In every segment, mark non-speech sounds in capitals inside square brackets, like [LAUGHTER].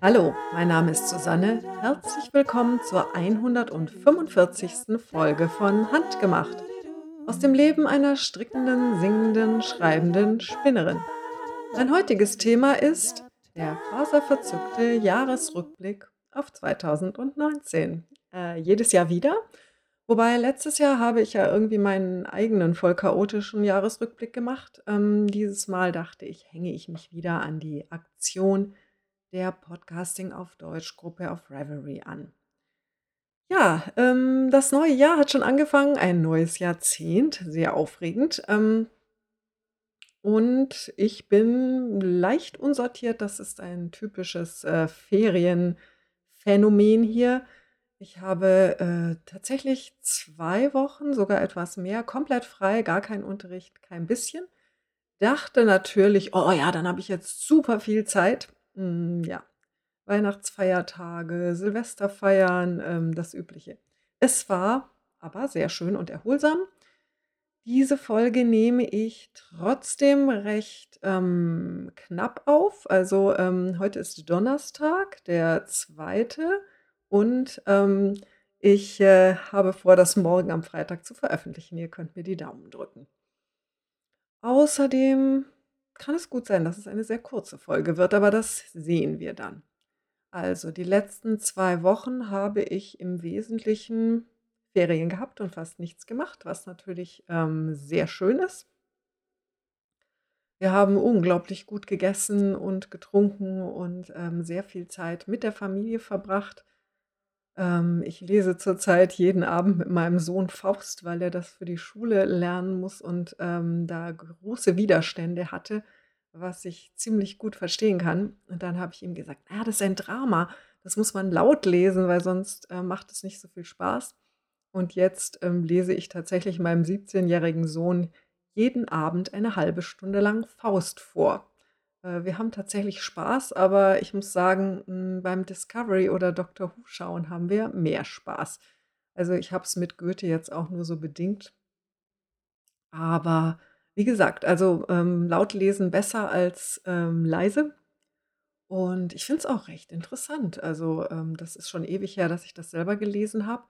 Hallo, mein Name ist Susanne. Herzlich willkommen zur 145. Folge von Handgemacht. Aus dem Leben einer strickenden, singenden, schreibenden Spinnerin. Mein heutiges Thema ist der faserverzückte Jahresrückblick auf 2019. Äh, jedes Jahr wieder. Wobei letztes Jahr habe ich ja irgendwie meinen eigenen voll chaotischen Jahresrückblick gemacht. Ähm, dieses Mal dachte ich, hänge ich mich wieder an die Aktion der Podcasting auf Deutsch Gruppe auf Reverie an. Ja, ähm, das neue Jahr hat schon angefangen, ein neues Jahrzehnt, sehr aufregend. Ähm, und ich bin leicht unsortiert. Das ist ein typisches äh, Ferienphänomen hier. Ich habe äh, tatsächlich zwei Wochen, sogar etwas mehr, komplett frei, gar kein Unterricht, kein bisschen. Dachte natürlich, oh ja, dann habe ich jetzt super viel Zeit. Hm, ja, Weihnachtsfeiertage, Silvesterfeiern, ähm, das Übliche. Es war aber sehr schön und erholsam. Diese Folge nehme ich trotzdem recht ähm, knapp auf. Also ähm, heute ist Donnerstag, der zweite, und ähm, ich äh, habe vor, das morgen am Freitag zu veröffentlichen. Ihr könnt mir die Daumen drücken. Außerdem kann es gut sein, dass es eine sehr kurze Folge wird, aber das sehen wir dann. Also, die letzten zwei Wochen habe ich im Wesentlichen Ferien gehabt und fast nichts gemacht, was natürlich, ähm, sehr schön ist. Wir haben unglaublich gut gegessen und getrunken und, ähm, sehr viel Zeit mit der Familie verbracht. Ähm, ich lese zurzeit jeden Abend mit meinem Sohn Faust, weil er das für die Schule lernen muss und, ähm, da große Widerstände hatte was ich ziemlich gut verstehen kann. Und dann habe ich ihm gesagt: „Ja, das ist ein Drama. Das muss man laut lesen, weil sonst, äh, macht es nicht so viel Spaß.“ Und jetzt, ähm, lese ich tatsächlich meinem 17-jährigen Sohn jeden Abend eine halbe Stunde lang Faust vor. Äh, wir haben tatsächlich Spaß, aber ich muss sagen, hm, beim Discovery oder Doctor Who schauen haben wir mehr Spaß. Also, ich habe es mit Goethe jetzt auch nur so bedingt. Aber wie gesagt, also, ähm, laut lesen besser als, ähm, leise. Und ich finde es auch recht interessant. Also, ähm, das ist schon ewig her, dass ich das selber gelesen habe.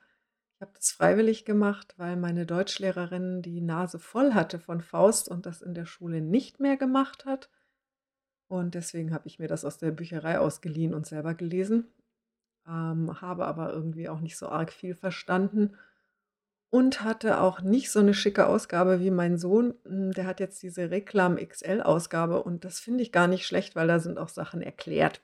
Ich habe das freiwillig gemacht, weil meine Deutschlehrerin die Nase voll hatte von Faust und das in der Schule nicht mehr gemacht hat. Und deswegen habe ich mir das aus der Bücherei ausgeliehen und selber gelesen. Ähm, habe aber irgendwie auch nicht so arg viel verstanden und hatte auch nicht so 'ne schicke Ausgabe wie mein Sohn. Hm, der hat jetzt diese Reklam XL-Ausgabe und das finde ich gar nicht schlecht, weil da sind auch Sachen erklärt.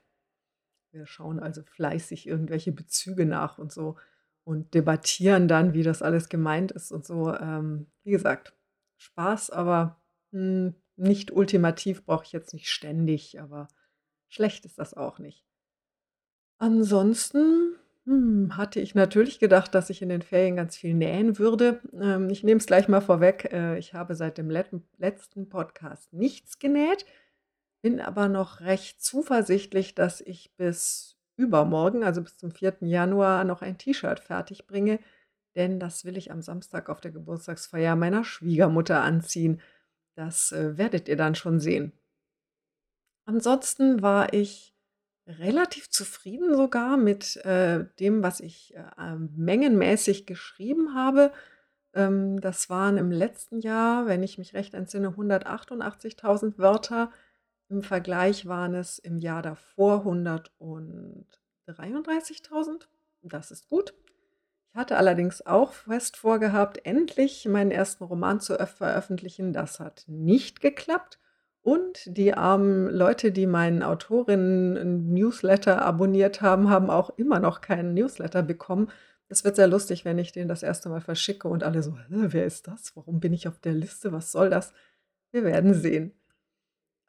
Wir schauen also fleißig irgendwelche Bezüge nach und so und debattieren dann, wie das alles gemeint ist und so. Ähm, wie gesagt, Spaß, aber, hm, nicht ultimativ, brauche ich jetzt nicht ständig, aber schlecht ist das auch nicht. Ansonsten hm, hatte ich natürlich gedacht, dass ich in den Ferien ganz viel nähen würde. Ähm, ich nehme es gleich mal vorweg, äh, ich habe seit dem letten letzten Podcast nichts genäht, bin aber noch recht zuversichtlich, dass ich bis übermorgen, also bis zum 4. Januar, noch ein T-Shirt fertigbringe, denn das will ich am Samstag auf der Geburtstagsfeier meiner Schwiegermutter anziehen. Das, äh, werdet ihr dann schon sehen. Ansonsten war ich relativ zufrieden sogar mit, äh, dem, was ich, äh, mengenmäßig geschrieben habe. Ähm, das waren im letzten Jahr, wenn ich mich recht entsinne, 188.000 Wörter. Im Vergleich waren es im Jahr davor 133.000. Das ist gut. Ich hatte allerdings auch fest vorgehabt, endlich meinen ersten Roman zu veröffentlichen. Das hat nicht geklappt. Und die armen Leute, die meinen Autorinnen-Newsletter abonniert haben, haben auch immer noch keinen Newsletter bekommen. Es wird sehr lustig, wenn ich den das erste Mal verschicke und alle so: wer ist das? Warum bin ich auf der Liste? Was soll das?“ Wir werden sehen.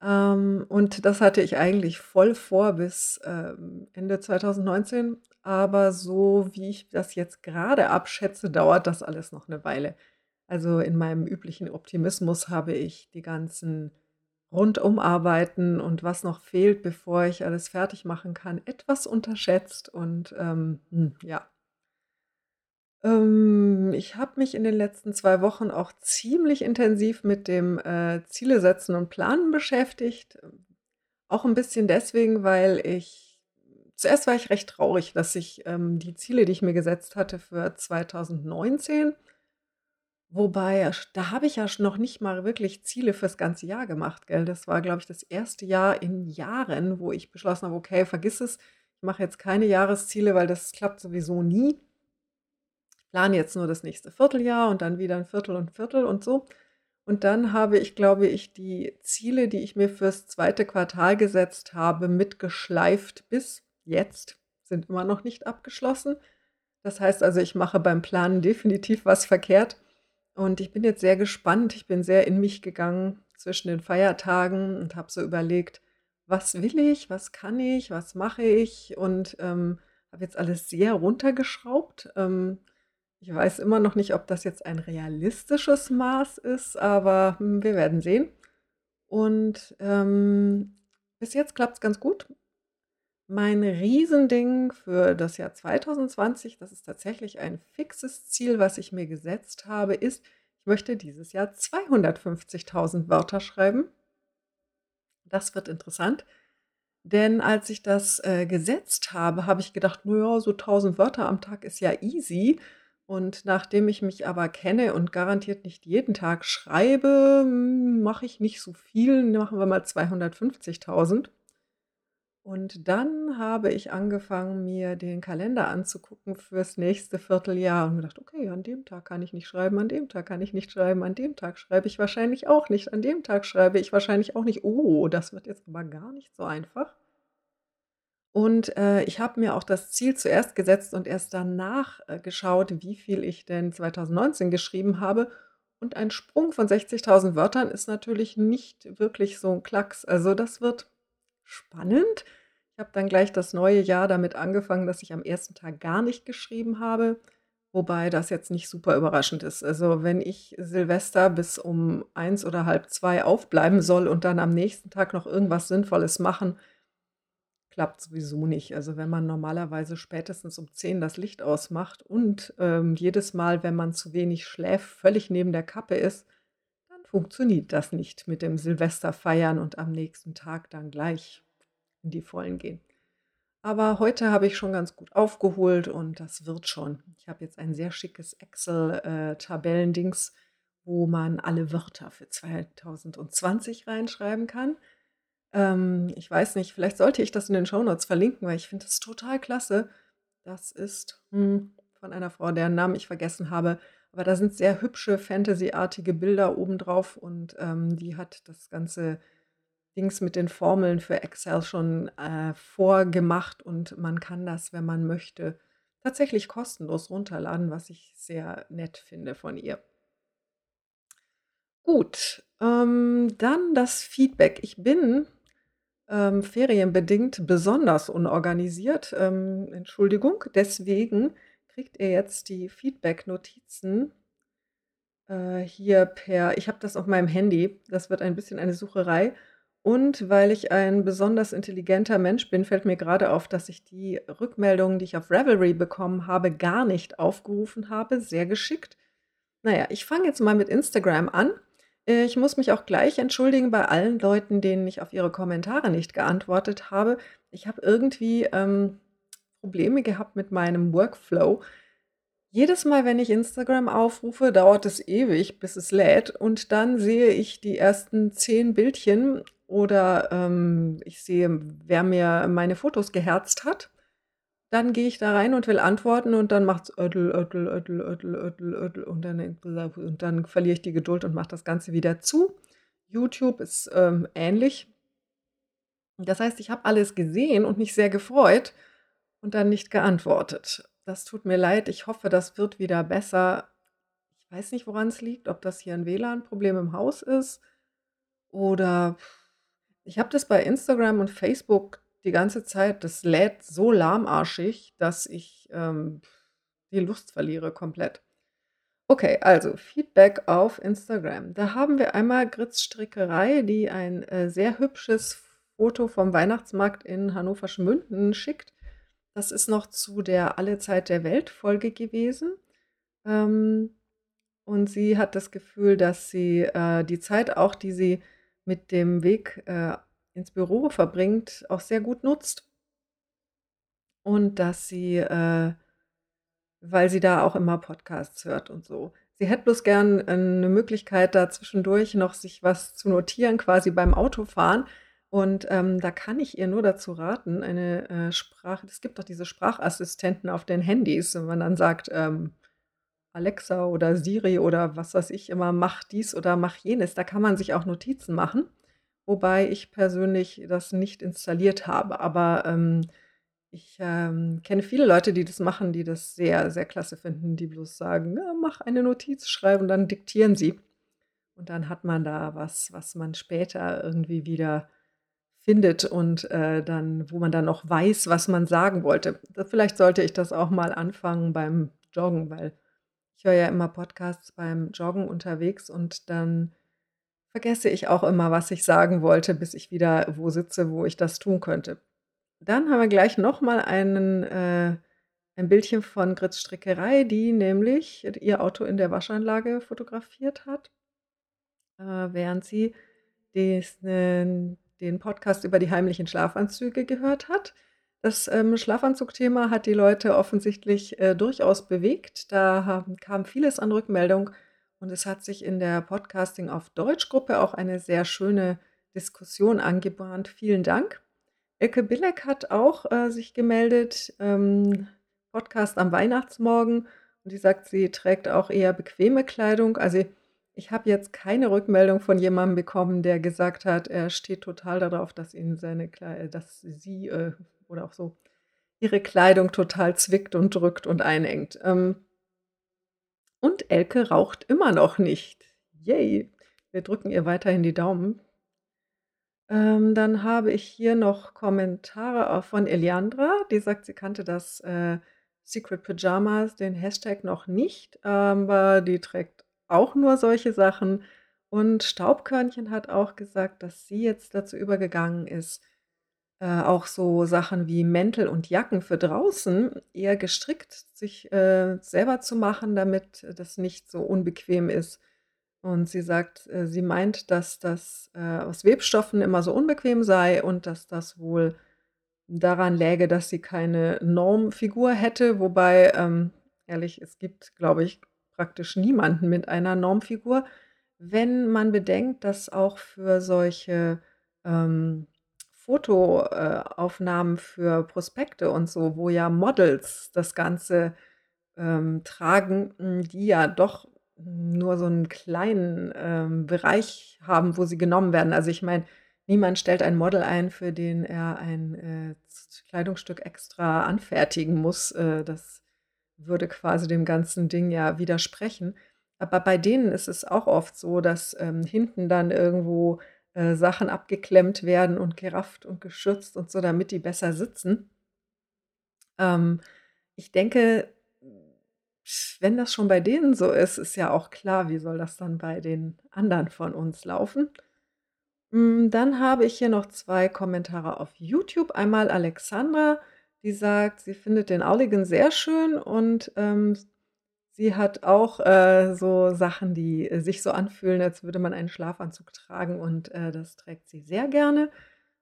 Ähm, und das hatte ich eigentlich voll vor bis, ähm, Ende 2019, aber so wie ich das jetzt gerade abschätze, dauert das alles noch eine Weile. Also, in meinem üblichen Optimismus habe ich die ganzen rundum arbeiten und was noch fehlt, bevor ich alles fertig machen kann, etwas unterschätzt und, ähm, hm, ja. Ähm, ich habe mich in den letzten 2 Wochen auch ziemlich intensiv mit dem, äh, Ziele setzen und Planen beschäftigt. Auch 'n bisschen deswegen, weil ich zuerst war ich recht traurig, dass ich, ähm, die Ziele, die ich mir gesetzt hatte für 2019 wobei sch da habe ich ja noch nicht mal wirklich Ziele fürs ganze Jahr gemacht, gell? Das war, glaube ich, das erste Jahr in Jahren, wo ich beschlossen habe: „Okay, vergiss es. Ich mache jetzt keine Jahresziele, weil das klappt sowieso nie.“ Plane jetzt nur das nächste Vierteljahr und dann wieder 'n Viertel und Viertel und so. Und dann habe ich, glaube ich, die Ziele, die ich mir fürs zweite Quartal gesetzt habe, mitgeschleift bis jetzt, sind immer noch nicht abgeschlossen. Das heißt also, ich mache beim Planen definitiv was verkehrt und ich bin jetzt sehr gespannt. Ich bin sehr in mich gegangen zwischen den Feiertagen und habe so überlegt: „Was will ich? Was kann ich? Was mache ich?“ Und, ähm, habe jetzt alles sehr runtergeschraubt. Ähm, ich weiß immer noch nicht, ob das jetzt ein realistisches Maß ist, aber, hm, wir werden sehen. Und, ähm, bis jetzt klappt's ganz gut. Mein Riesending für das Jahr 2020, das ist tatsächlich ein fixes Ziel, was ich mir gesetzt habe, ist, ich möchte dieses Jahr 250.000 Wörter schreiben. Das wird interessant, denn als ich das, äh, gesetzt habe, habe ich gedacht: „Na ja, so 1.000 Wörter am Tag ist ja easy.“ Und nachdem ich mich aber kenne und garantiert nicht jeden Tag schreibe, mache ich nicht so viel. Machen wir mal 250.000. Und dann habe ich angefangen, mir den Kalender anzugucken fürs nächste Vierteljahr und gedacht: „Okay, an dem Tag kann ich nicht schreiben, an dem Tag kann ich nicht schreiben, an dem Tag schreibe ich wahrscheinlich auch nicht, an dem Tag schreibe ich wahrscheinlich auch nicht. Oh, das wird jetzt aber gar nicht so einfach.“ Und, äh, ich habe mir auch das Ziel zuerst gesetzt und erst danach, äh, geschaut, wie viel ich denn 2019 geschrieben habe. Und ein Sprung von 60.000 Wörtern ist natürlich nicht wirklich so 'n Klacks. Also, das wird spannend. Ich habe dann gleich das neue Jahr damit angefangen, dass ich am 1. Tag gar nicht geschrieben habe, wobei das jetzt nicht super überraschend ist. Also, wenn ich Silvester bis um 1 oder 1:30 aufbleiben soll und dann am nächsten Tag noch irgendwas Sinnvolles machen klappt sowieso nicht. Also, wenn man normalerweise spätestens um 10 das Licht ausmacht und, ähm, jedes Mal, wenn man zu wenig schläft, völlig neben der Kappe ist, funktioniert das nicht mit dem Silvesterfeiern und am nächsten Tag dann gleich in die Vollen gehen. Aber heute habe ich schon ganz gut aufgeholt und das wird schon. Ich habe jetzt ein sehr schickes Excel äh, wo man alle Wörter für 2020 reinschreiben kann. Ähm, ich weiß nicht, vielleicht sollte ich das in den Shownotes verlinken, weil ich finde das total klasse. Das ist, hm, von einer Frau, deren Namen ich vergessen habe, aber da sind sehr hübsche fantasyartige Bilder oben drauf und, ähm, die hat das ganze Dings mit den Formeln für Excel schon, äh, vorgemacht und man kann das, wenn man möchte, tatsächlich kostenlos runterladen, was ich sehr nett finde von ihr. Gut, ähm, dann das Feedback. Ich bin ähm, ferienbedingt besonders unorganisiert, ähm, Entschuldigung. Deswegen kriegt ihr jetzt die Feedback-Notizen äh, hier per ich habe das auf meinem Handy. Das wird ein bisschen eine Sucherei. Und weil ich ein besonders intelligenter Mensch bin, fällt mir grade auf, dass ich die Rückmeldungen, die ich auf Ravelry bekommen habe, gar nicht aufgerufen habe. Sehr geschickt. Na ja, ich fange jetzt mal mit Instagram an. Ich muss mich auch gleich entschuldigen bei allen Leuten, denen ich auf ihre Kommentare nicht geantwortet habe. Ich habe irgendwie, ähm, Probleme gehabt mit meinem Workflow. Jedes Mal, wenn ich Instagram aufrufe, dauert es ewig, bis es lädt und dann sehe ich die ersten 10 Bildchen oder, ähm, ich sehe, wer mir meine Fotos geherzt hat. Dann gehe ich da rein und will antworten und dann macht's ödel, ödel, ödel, ödel, ödel, ödel und dann und dann verliere ich die Geduld und mache das Ganze wieder zu. YouTube ist, ähm, ähnlich. Das heißt, ich habe alles gesehen und mich sehr gefreut und dann nicht geantwortet. Das tut mir leid. Ich hoffe, das wird wieder besser. Ich weiß nicht, woran's liegt, ob das hier 'n WLAN-Problem im Haus ist oder ich habe das bei Instagram und Facebook die ganze Zeit. Das lädt so lahmarschig, dass ich, ähm, die Lust verliere komplett. Okay, also Feedback auf Instagram. Da haben wir einmal Gritz Strickerei, die ein, äh, sehr hübsches Foto vom Weihnachtsmarkt in Hannover-Schmünden schickt. Das ist noch zu der „Alle Zeit der Welt“-Folge gewesen. Ähm, und sie hat das Gefühl, dass sie, äh, die Zeit auch, die sie mit dem Weg, äh, ins Büro verbringt, auch sehr gut nutzt. Und dass sie, äh weil sie da auch immer Podcasts hört und so. Sie hätte bloß gern, äh, 'ne Möglichkeit, da zwischendurch noch sich was zu notieren, quasi beim Autofahren. Und, ähm, da kann ich ihr nur dazu raten, eine, äh, Sprach es gibt doch diese Sprachassistenten auf den Handys, wenn man dann sagt, ähm: „Alexa oder Siri“ oder was weiß ich immer: „Mach dies oder mach jenes.“ Da kann man sich auch Notizen machen, wobei ich persönlich das nicht installiert habe. Aber, ähm, ich, ähm, kenne viele Leute, die das machen, die das sehr, sehr klasse finden, die bloß sagen: „Ja, mach eine Notiz, schreiben“, und dann diktieren sie. Und dann hat man da was, was man später irgendwie wieder findet und, äh, dann wo man dann auch weiß, was man sagen wollte. Vielleicht sollte ich das auch mal anfangen beim Joggen, weil ich höre ja immer Podcasts beim Joggen unterwegs und dann vergesse ich auch immer, was ich sagen wollte, bis ich wieder wo sitze, wo ich das tun könnte. Dann haben wir gleich noch mal einen äh, ein Bildchen von Grits Strickerei, die nämlich ihr Auto in der Waschanlage fotografiert hat äh, während sie diesen den Podcast über die heimlichen Schlafanzüge gehört hat. Das, ähm, Schlafanzugthema hat die Leute offensichtlich, äh, durchaus bewegt. Da haben kam vieles an Rückmeldung und es hat sich in der Podcasting auf Deutsch-Gruppe auch eine sehr schöne Diskussion angebahnt. Vielen Dank. Elke Billeck hat auch, äh, sich gemeldet, ähm, Podcast am Weihnachtsmorgen und die sagt, sie trägt auch eher bequeme Kleidung. Also, ich habe jetzt keine Rückmeldung von jemandem bekommen, der gesagt hat, er steht total darauf, dass ihn seine Klei dass sie, äh, oder auch so, ihre Kleidung total zwickt und drückt und einengt. Ähm und Elke raucht immer noch nicht. Yay. Wir drücken ihr weiterhin die Daumen. Ähm, dann habe ich hier noch Kommentare von Eliandra, die sagt, sie kannte das, äh, Secret Pyjamas, den Hashtag noch nicht, aber die trägt auch nur solche Sachen. Und Staubkörnchen hat auch gesagt, dass sie jetzt dazu übergegangen ist, äh, auch so Sachen wie Mäntel und Jacken für draußen eher gestrickt sich, äh, selber zu machen, damit das nicht so unbequem ist. Und sie sagt, äh, sie meint, dass das, äh, aus Webstoffen immer so unbequem sei und dass das wohl daran läge, dass sie keine Normfigur hätte, wobei, ähm, ehrlich, es gibt, glaube ich, praktisch niemanden mit einer Normfigur. Wenn man bedenkt, dass auch für solche, ähm, Foto äh, Aufnahmen für Prospekte und so, wo ja Models das Ganze, ähm, tragen, hm, die ja doch nur so 'n kleinen, ähm, Bereich haben, wo sie genommen werden. Also, ich meine, niemand stellt ein Model ein, für den er ein, äh, Kleidungsstück extra anfertigen muss. Äh, das würde quasi dem ganzen Ding ja widersprechen. Aber bei denen ist es auch oft so, dass, ähm, hinten dann irgendwo, äh, Sachen abgeklemmt werden und gerafft und geschürzt und so, damit die besser sitzen. Ähm, ich denke, wenn das schon bei denen so ist, ist ja auch klar, wie soll das dann bei den anderen von uns laufen? Hm, dann habe ich hier noch 2 Kommentare auf YouTube. Einmal Alexandra, die sagt, sie findet den Auligan sehr schön und, ähm, sie hat auch, äh, so Sachen, die, äh, sich so anfühlen, als würde man einen Schlafanzug tragen und, äh, das trägt sie sehr gerne.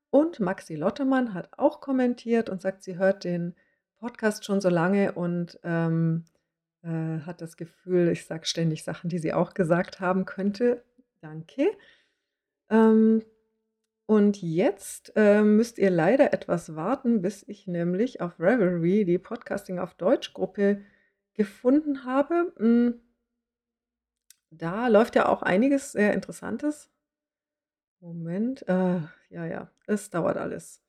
Und Maxi Lottemann hat auch kommentiert und sagt, sie hört den Podcast schon so lange und, ähm, äh, hat das Gefühl, ich sage ständig Sachen, die sie auch gesagt haben könnte. Danke. Ähm, und jetzt, äh, müsst ihr leider etwas warten, bis ich nämlich auf Revelry die Podcasting auf Deutsch Gruppe gefunden habe. Hm da läuft ja auch einiges sehr Interessantes. Moment, äh, ja, ja, es dauert alles.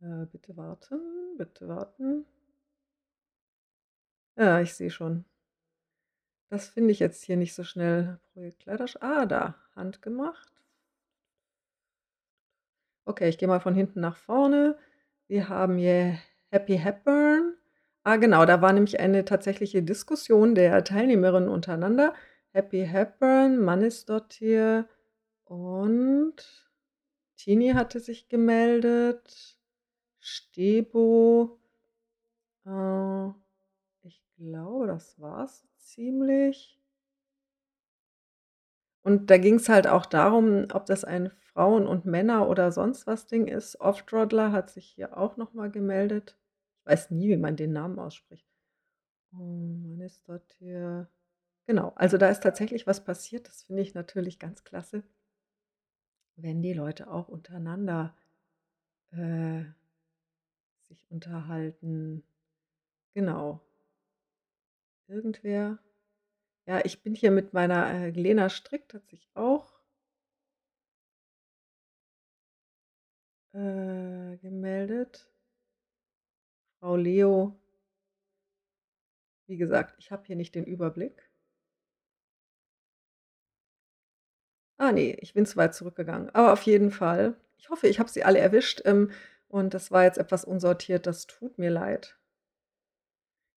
Äh, bitte warten, bitte warten. Ja, ich sehe schon. Das finde ich jetzt hier nicht so schnell. Projekt Kleidersch ah, da, handgemacht. Okay, ich gehe mal von hinten nach vorne. Wir haben hier Happy Hepburn. Ah, genau, da war nämlich eine tatsächliche Diskussion der Teilnehmerinnen untereinander. Happy Hepburn, Mannisdottir und Tini hatte sich gemeldet, Stebo. Äh, ich glaube, das war's ziemlich und da ging's halt auch darum, ob das ein Frauen und Männer oder sonst was Ding ist. Oftrodler hat sich hier auch noch mal gemeldet. Ich weiß nie, wie man den Namen ausspricht. Hm, wann ist das hier? Genau, also da ist tatsächlich was passiert. Das finde ich natürlich ganz klasse wenn die Leute auch untereinander, äh sich unterhalten. Genau. Irgendwer ja, ich bin hier mit meiner, äh Lena strickt hat sich auch äh, gemeldet. Frau Leo wie gesagt, ich habe hier nicht den Überblick. Ah ne, ich bin zu weit zurückgegangen. Aber auf jeden Fall. Ich hoffe, ich habe sie alle erwischt, ähm, und das war jetzt etwas unsortiert, das tut mir leid.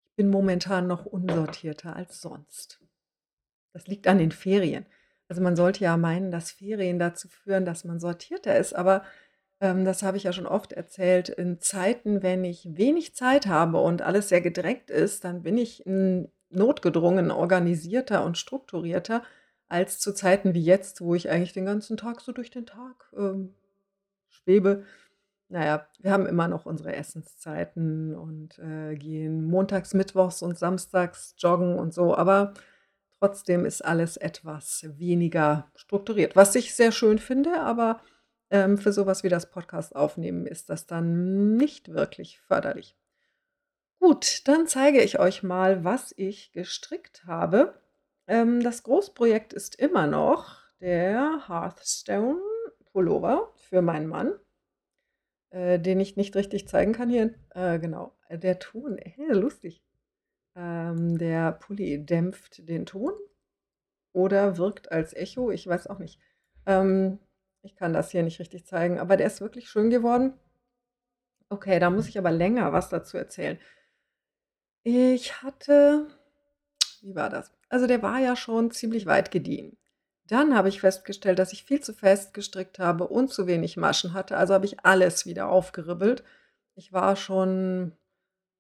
Ich bin momentan noch unsortierter als sonst. Das liegt an den Ferien. Also, man sollte ja meinen, dass Ferien dazu führen, dass man sortierter ist, aber, ähm, das habe ich ja schon oft erzählt, in Zeiten, wenn ich wenig Zeit habe und alles sehr gedrängt ist, dann bin ich, notgedrungen organisierter und strukturierter als zu Zeiten wie jetzt, wo ich eigentlich den ganzen Tag so durch den Tag, ähm, schwebe. Na ja, wir haben immer noch unsere Essenszeiten und, äh, gehen montags, mittwochs und samstags joggen und so, aber trotzdem ist alles etwas weniger strukturiert, was ich sehr schön finde, aber, ähm, für so was wie das Podcast aufnehmen ist das dann nicht wirklich förderlich. Gut, dann zeige ich euch mal, was ich gestrickt habe. Ähm, das Großprojekt ist immer noch der Hearthstone Pullover für meinen Mann, äh, den ich nicht richtig zeigen kann hier. Äh, genau, äh, der Ton, äh, lustig. Ähm, der Pulli dämpft den Ton oder wirkt als Echo, ich weiß auch nicht. Ähm, ich kann das hier nicht richtig zeigen, aber der ist wirklich schön geworden. Okay, da muss ich aber länger was dazu erzählen. Ich hatte wie war das? Also, der war ja schon ziemlich weit gediehen. Dann habe ich festgestellt, dass ich viel zu fest gestrickt habe und zu wenig Maschen hatte, also habe ich alles wieder aufgeribbelt. Ich war schon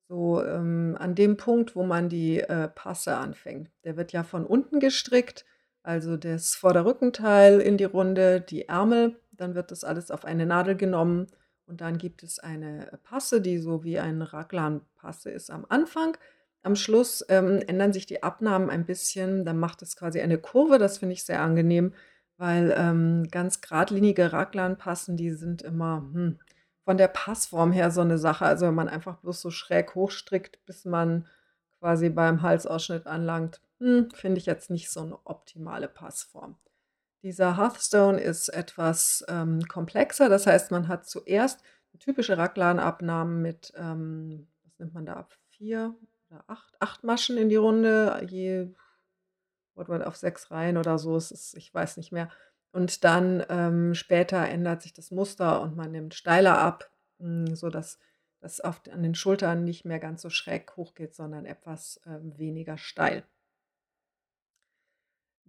so, ähm, an dem Punkt, wo man die, äh, Passe anfängt. Der wird ja von unten gestrickt, also das Vorderrückenteil in die Runde, die Ärmel, dann wird das alles auf eine Nadel genommen und dann gibt es eine Passe, die so wie ein Raglanpasse ist am Anfang. Am Schluss, ähm, ändern sich die Abnahmen ein bisschen, dann macht es quasi eine Kurve, das finde ich sehr angenehm, weil, ähm, ganz geradlinige Raglanpassen, die sind immer, hm, von der Passform her so 'ne Sache. Also, wenn man einfach bloß so schräg hochstrickt, bis man quasi beim Halsausschnitt anlangt, hm, finde ich jetzt nicht so 'ne optimale Passform. Dieser Hearthstone ist etwas, ähm, komplexer, das heißt, man hat zuerst typische Raglanabnahmen mit, ähm was nimmt man da ab? 4 oder 8 8 Maschen in die Runde, je auf 6 Reihen oder so, es ist ich weiß nicht mehr. Und dann, ähm, später ändert sich das Muster und man nimmt steiler ab, hm, sodass das an den Schultern nicht mehr ganz so schräg hochgeht, sondern etwas, ähm, weniger steil.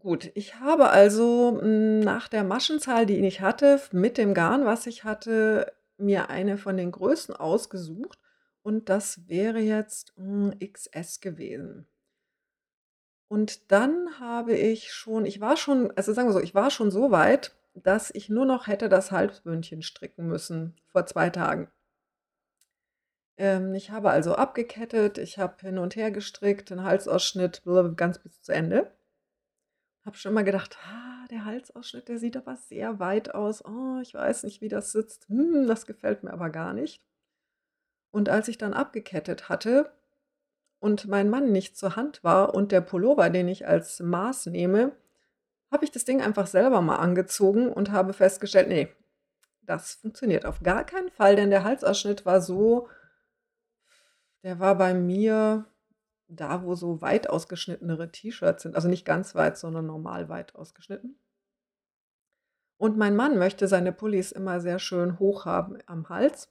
Gut, ich habe also, hm, nach der Maschenzahl, die ich hatte, mit dem Garn, was ich hatte, mir eine von den Größen ausgesucht und das wäre jetzt, hm, XS gewesen. Und dann habe ich schon ich war schon also, sagen wir so, ich war schon so weit, dass ich nur noch hätte das Halsbündchen stricken müssen vor 2 Tagen. Ähm, ich habe also abgekettet, ich habe hin und her gestrickt, den Halsausschnitt ganz bis zu Ende. Habe schon immer gedacht: „Ah, der Halsausschnitt, der sieht aber sehr weit aus. Oh, ich weiß nicht, wie das sitzt. Hm, das gefällt mir aber gar nicht.“ Und als ich dann abgekettet hatte und mein Mann nicht zur Hand war und der Pullover, den ich als Maß nehme, habe ich das Ding einfach selber mal angezogen und habe festgestellt: „Ne, das funktioniert auf gar keinen Fall“, denn der Halsausschnitt war so der war bei mir da, wo so weit ausgeschnittenere T-Shirts sind, also nicht ganz weit, sondern normal weit ausgeschnitten. Und mein Mann möchte seine Pullis immer sehr schön hoch haben am Hals.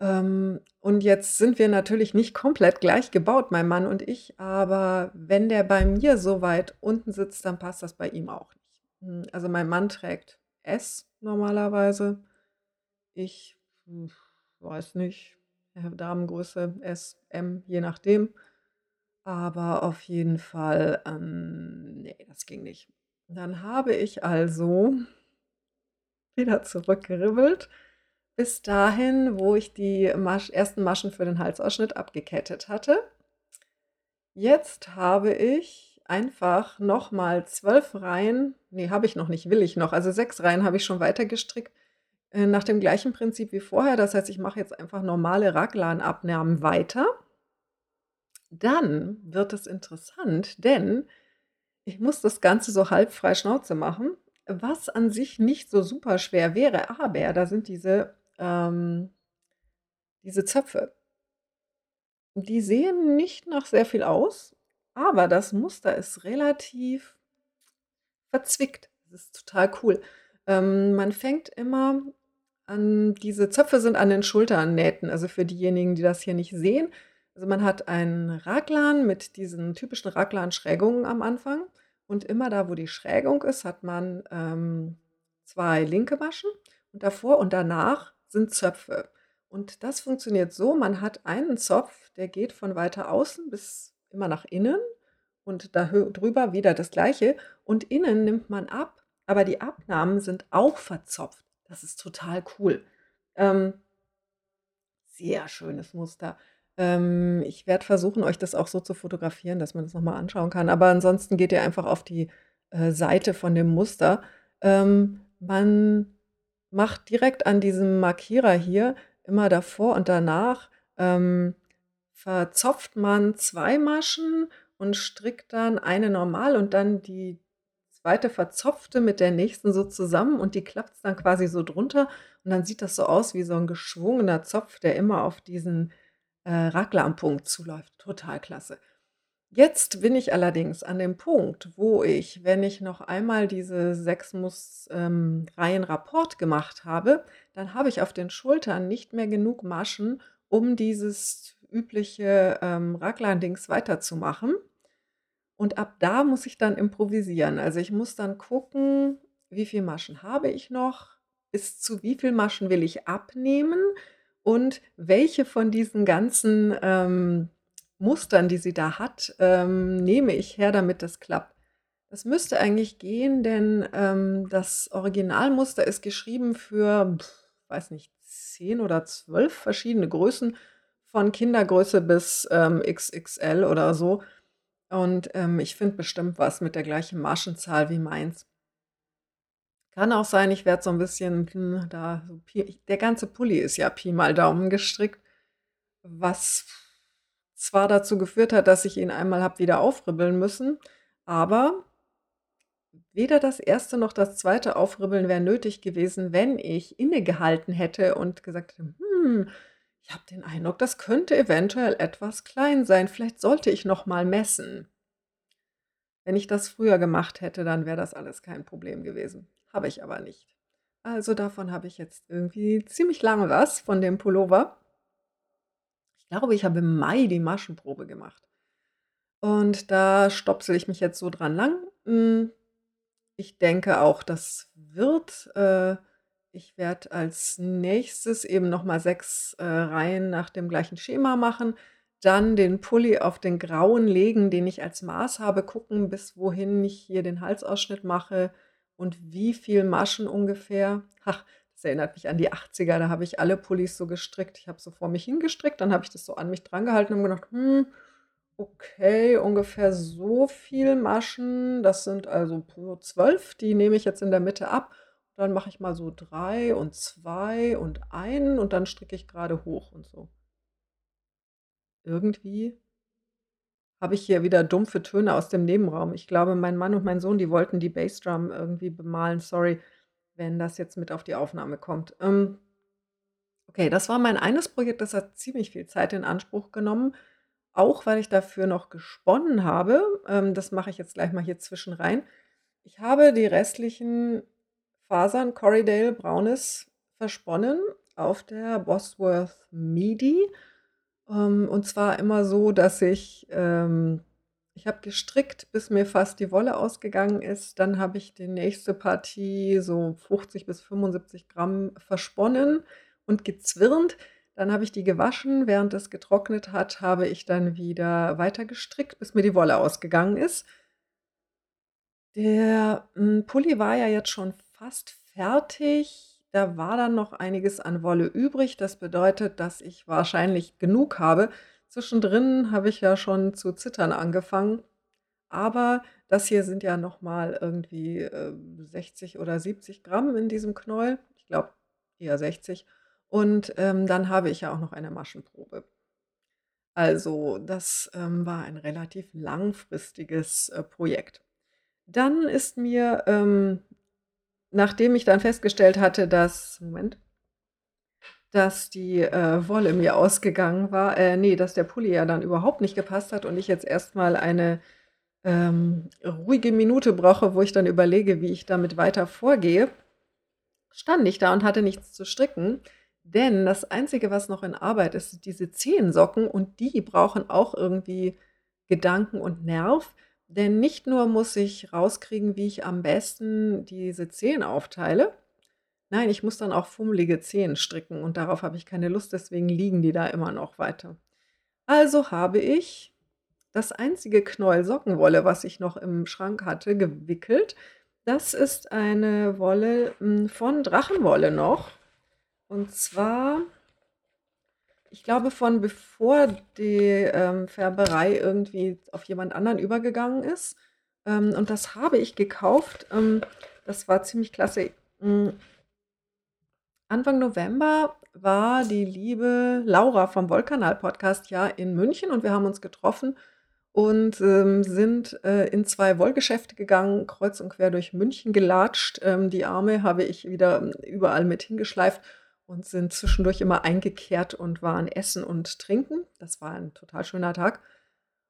Ähm, und jetzt sind wir natürlich nicht komplett gleich gebaut, mein Mann und ich, aber wenn der bei mir so weit unten sitzt, dann passt das bei ihm auch nicht. Hm, also, mein Mann trägt S normalerweise. Ich, weiß nicht, Damengröße S, M, je nachdem. Aber auf jeden Fall, ähm, ne, das ging nicht. Dann habe ich also wieder zurückgeribbelt bis dahin, wo ich die Masch ersten Maschen für den Halsausschnitt abgekettet hatte. Jetzt habe ich einfach noch mal 12 Reihen ne, habe ich noch nicht, will ich noch. Also 6 Reihen habe ich schon weiter gestrickt, äh, nach dem gleichen Prinzip wie vorher. Das heißt, ich mache jetzt einfach normale Raglanabnahmen weiter. Dann wird es interessant, denn ich muss das Ganze so halb frei Schnauze machen, was an sich nicht so super schwer wäre, aber da sind diese ähm diese Zöpfe. Die sehen nicht nach sehr viel aus, aber das Muster ist relativ verzwickt. Das ist total cool. Ähm, man fängt immer an diese Zöpfe sind an den Schulternähten, also für diejenigen, die das hier nicht sehen. Also, man hat einen Raglan mit diesen typischen Raglan-Schrägungen am Anfang und immer da, wo die Schrägung ist, hat man, ähm, 2 linke Maschen und davor und danach sind Zöpfe. Und das funktioniert so, man hat einen Zopf, der geht von weiter außen bis immer nach innen und da drüber wieder das Gleiche und innen nimmt man ab, aber die Abnahmen sind auch verzopft. Das ist total cool. Ähm sehr schönes Muster. Ähm, ich werde versuchen, euch das auch so zu fotografieren, dass man das noch mal anschauen kann, aber ansonsten geht ihr einfach auf die, äh, Seite von dem Muster. Ähm, man macht direkt an diesem Markierer hier immer davor und danach, ähm, verzopft man 2 Maschen und strickt dann eine normal und dann die zweite verzopfte mit der nächsten so zusammen und die klappt's dann quasi so drunter und dann sieht das so aus wie so 'n geschwungener Zopf, der immer auf diesen, äh, Raglanpunkt zuläuft. Total klasse. Jetzt bin ich allerdings an dem Punkt, wo ich, wenn ich noch einmal diese 6 Mus ähm, Reihen Rapport gemacht habe, dann habe ich auf den Schultern nicht mehr genug Maschen, um dieses übliche, ähm, Raglandings weiterzumachen. Und ab da muss ich dann improvisieren. Also, ich muss dann gucken, wie viel Maschen habe ich noch, bis zu wie viel Maschen will ich abnehmen und welche von diesen ganzen, ähm Mustern, die sie da hat, ähm, nehme ich her, damit das klappt. Das müsste eigentlich gehen, denn, ähm, das Originalmuster ist geschrieben für, weiß nicht, 10 oder 12 verschiedene Größen von Kindergröße bis, ähm, XXL oder so. Und, ähm, ich finde bestimmt was mit der gleichen Maschenzahl wie meins. Kann auch sein, ich werde so 'n bisschen, hm, da so Pi der ganze Pulli ist ja Pi mal Daumen gestrickt, was zwar dazu geführt hat, dass ich ihn einmal habe wieder aufribbeln müssen, aber weder das erste noch das zweite Aufribbeln wäre nötig gewesen, wenn ich innegehalten hätte und gesagt hätte: „Hm, ich habe den Eindruck, das könnte eventuell etwas klein sein. Vielleicht sollte ich noch mal messen.“ Wenn ich das früher gemacht hätte, dann wäre das alles kein Problem gewesen. Habe ich aber nicht. Also, davon habe ich jetzt irgendwie ziemlich lange was von dem Pullover. Ich glaube, ich habe im Mai die Maschenprobe gemacht. Und da stopsele ich mich jetzt so dran lang. Hm, ich denke auch, das wird äh, ich werde als Nächstes eben noch mal 6, äh, Reihen nach dem gleichen Schema machen, dann den Pulli auf den grauen legen, den ich als Maß habe, gucken, bis wohin ich hier den Halsausschnitt mache und wie viel Maschen ungefähr. Ach, das erinnert mich an die 80er, da habe ich alle Pullis so gestrickt. Ich habe so vor mich hingestrickt, dann habe ich das so an mich drangehalten und gedacht: „Hm, okay, ungefähr so viel Maschen. Das sind also so 12, die nehme ich jetzt in der Mitte ab. Dann mache ich mal so 3 und 2 und 1 und dann stricke ich grade hoch und so.“ Irgendwie habe ich hier wieder dumpfe Töne aus dem Nebenraum. Ich glaube, mein Mann und mein Sohn, die wollten die Bassdrum irgendwie bemalen. Sorry wenn das jetzt mit auf die Aufnahme kommt. Ähm, okay, das war mein eines Projekt, das hat ziemlich viel Zeit in Anspruch genommen, auch weil ich dafür noch gesponnen habe. Ähm, das mache ich jetzt gleich mal hier zwischen rein. Ich habe die restlichen Fasern Corriedale Braunes versponnen auf der Bosworth Midi. Ähm, und zwar immer so, dass ich, ähm ich habe gestrickt, bis mir fast die Wolle ausgegangen ist. Dann habe ich die nächste Partie, so 50 bis 75 Gramm versponnen und gezwirnt. Dann habe ich die gewaschen. Während es getrocknet hat, habe ich dann wieder weiter gestrickt, bis mir die Wolle ausgegangen ist. Der, hm, Pulli war ja jetzt schon fast fertig. Da war dann noch einiges an Wolle übrig. Das bedeutet, dass ich wahrscheinlich genug habe. Zwischendrin habe ich ja schon zu zittern angefangen. Aber das hier sind ja noch mal irgendwie, äh, 60 oder 70 Gramm in diesem Knäuel. Ich glaube, eher 60. Und, ähm, dann habe ich ja auch noch eine Maschenprobe. Also, das, ähm, war ein relativ langfristiges, äh, Projekt. Dann ist mir, ähm, nachdem ich dann festgestellt hatte, dass Moment dass die, äh, Wolle mir ausgegangen war äh, ne, dass der Pulli ja dann überhaupt nicht gepasst hat und ich jetzt erst mal eine, ähm, ruhige Minute brauche, wo ich dann überlege, wie ich damit weiter vorgehe, stand ich da und hatte nichts zu stricken, denn das Einzige, was noch in Arbeit ist, sind diese Zehensocken und die brauchen auch irgendwie Gedanken und Nerv. Denn nicht nur muss ich rauskriegen, wie ich am besten diese Zehen aufteile. Nein, ich muss dann auch fummelige Zehen stricken und darauf habe ich keine Lust, deswegen liegen die da immer noch weiter. Also habe ich das einzige Knäuel Sockenwolle, was ich noch im Schrank hatte, gewickelt. Das ist eine Wolle, hm, von Drachenwolle noch. Und zwar ich glaube, von bevor die, ähm, Färberei irgendwie auf jemand anderen übergegangen ist. Ähm, und das habe ich gekauft. Ähm, das war ziemlich klasse. Hm Anfang November war die liebe Laura vom Wollkanal-Podcast ja in München und wir haben uns getroffen und, ähm, sind, äh, in zwei Wollgeschäfte gegangen, kreuz und quer durch München gelatscht. Ähm, die Arme habe ich wieder hm, überall mit hingeschleift und sind zwischendurch immer eingekehrt und waren essen und trinken. Das war ein total schöner Tag.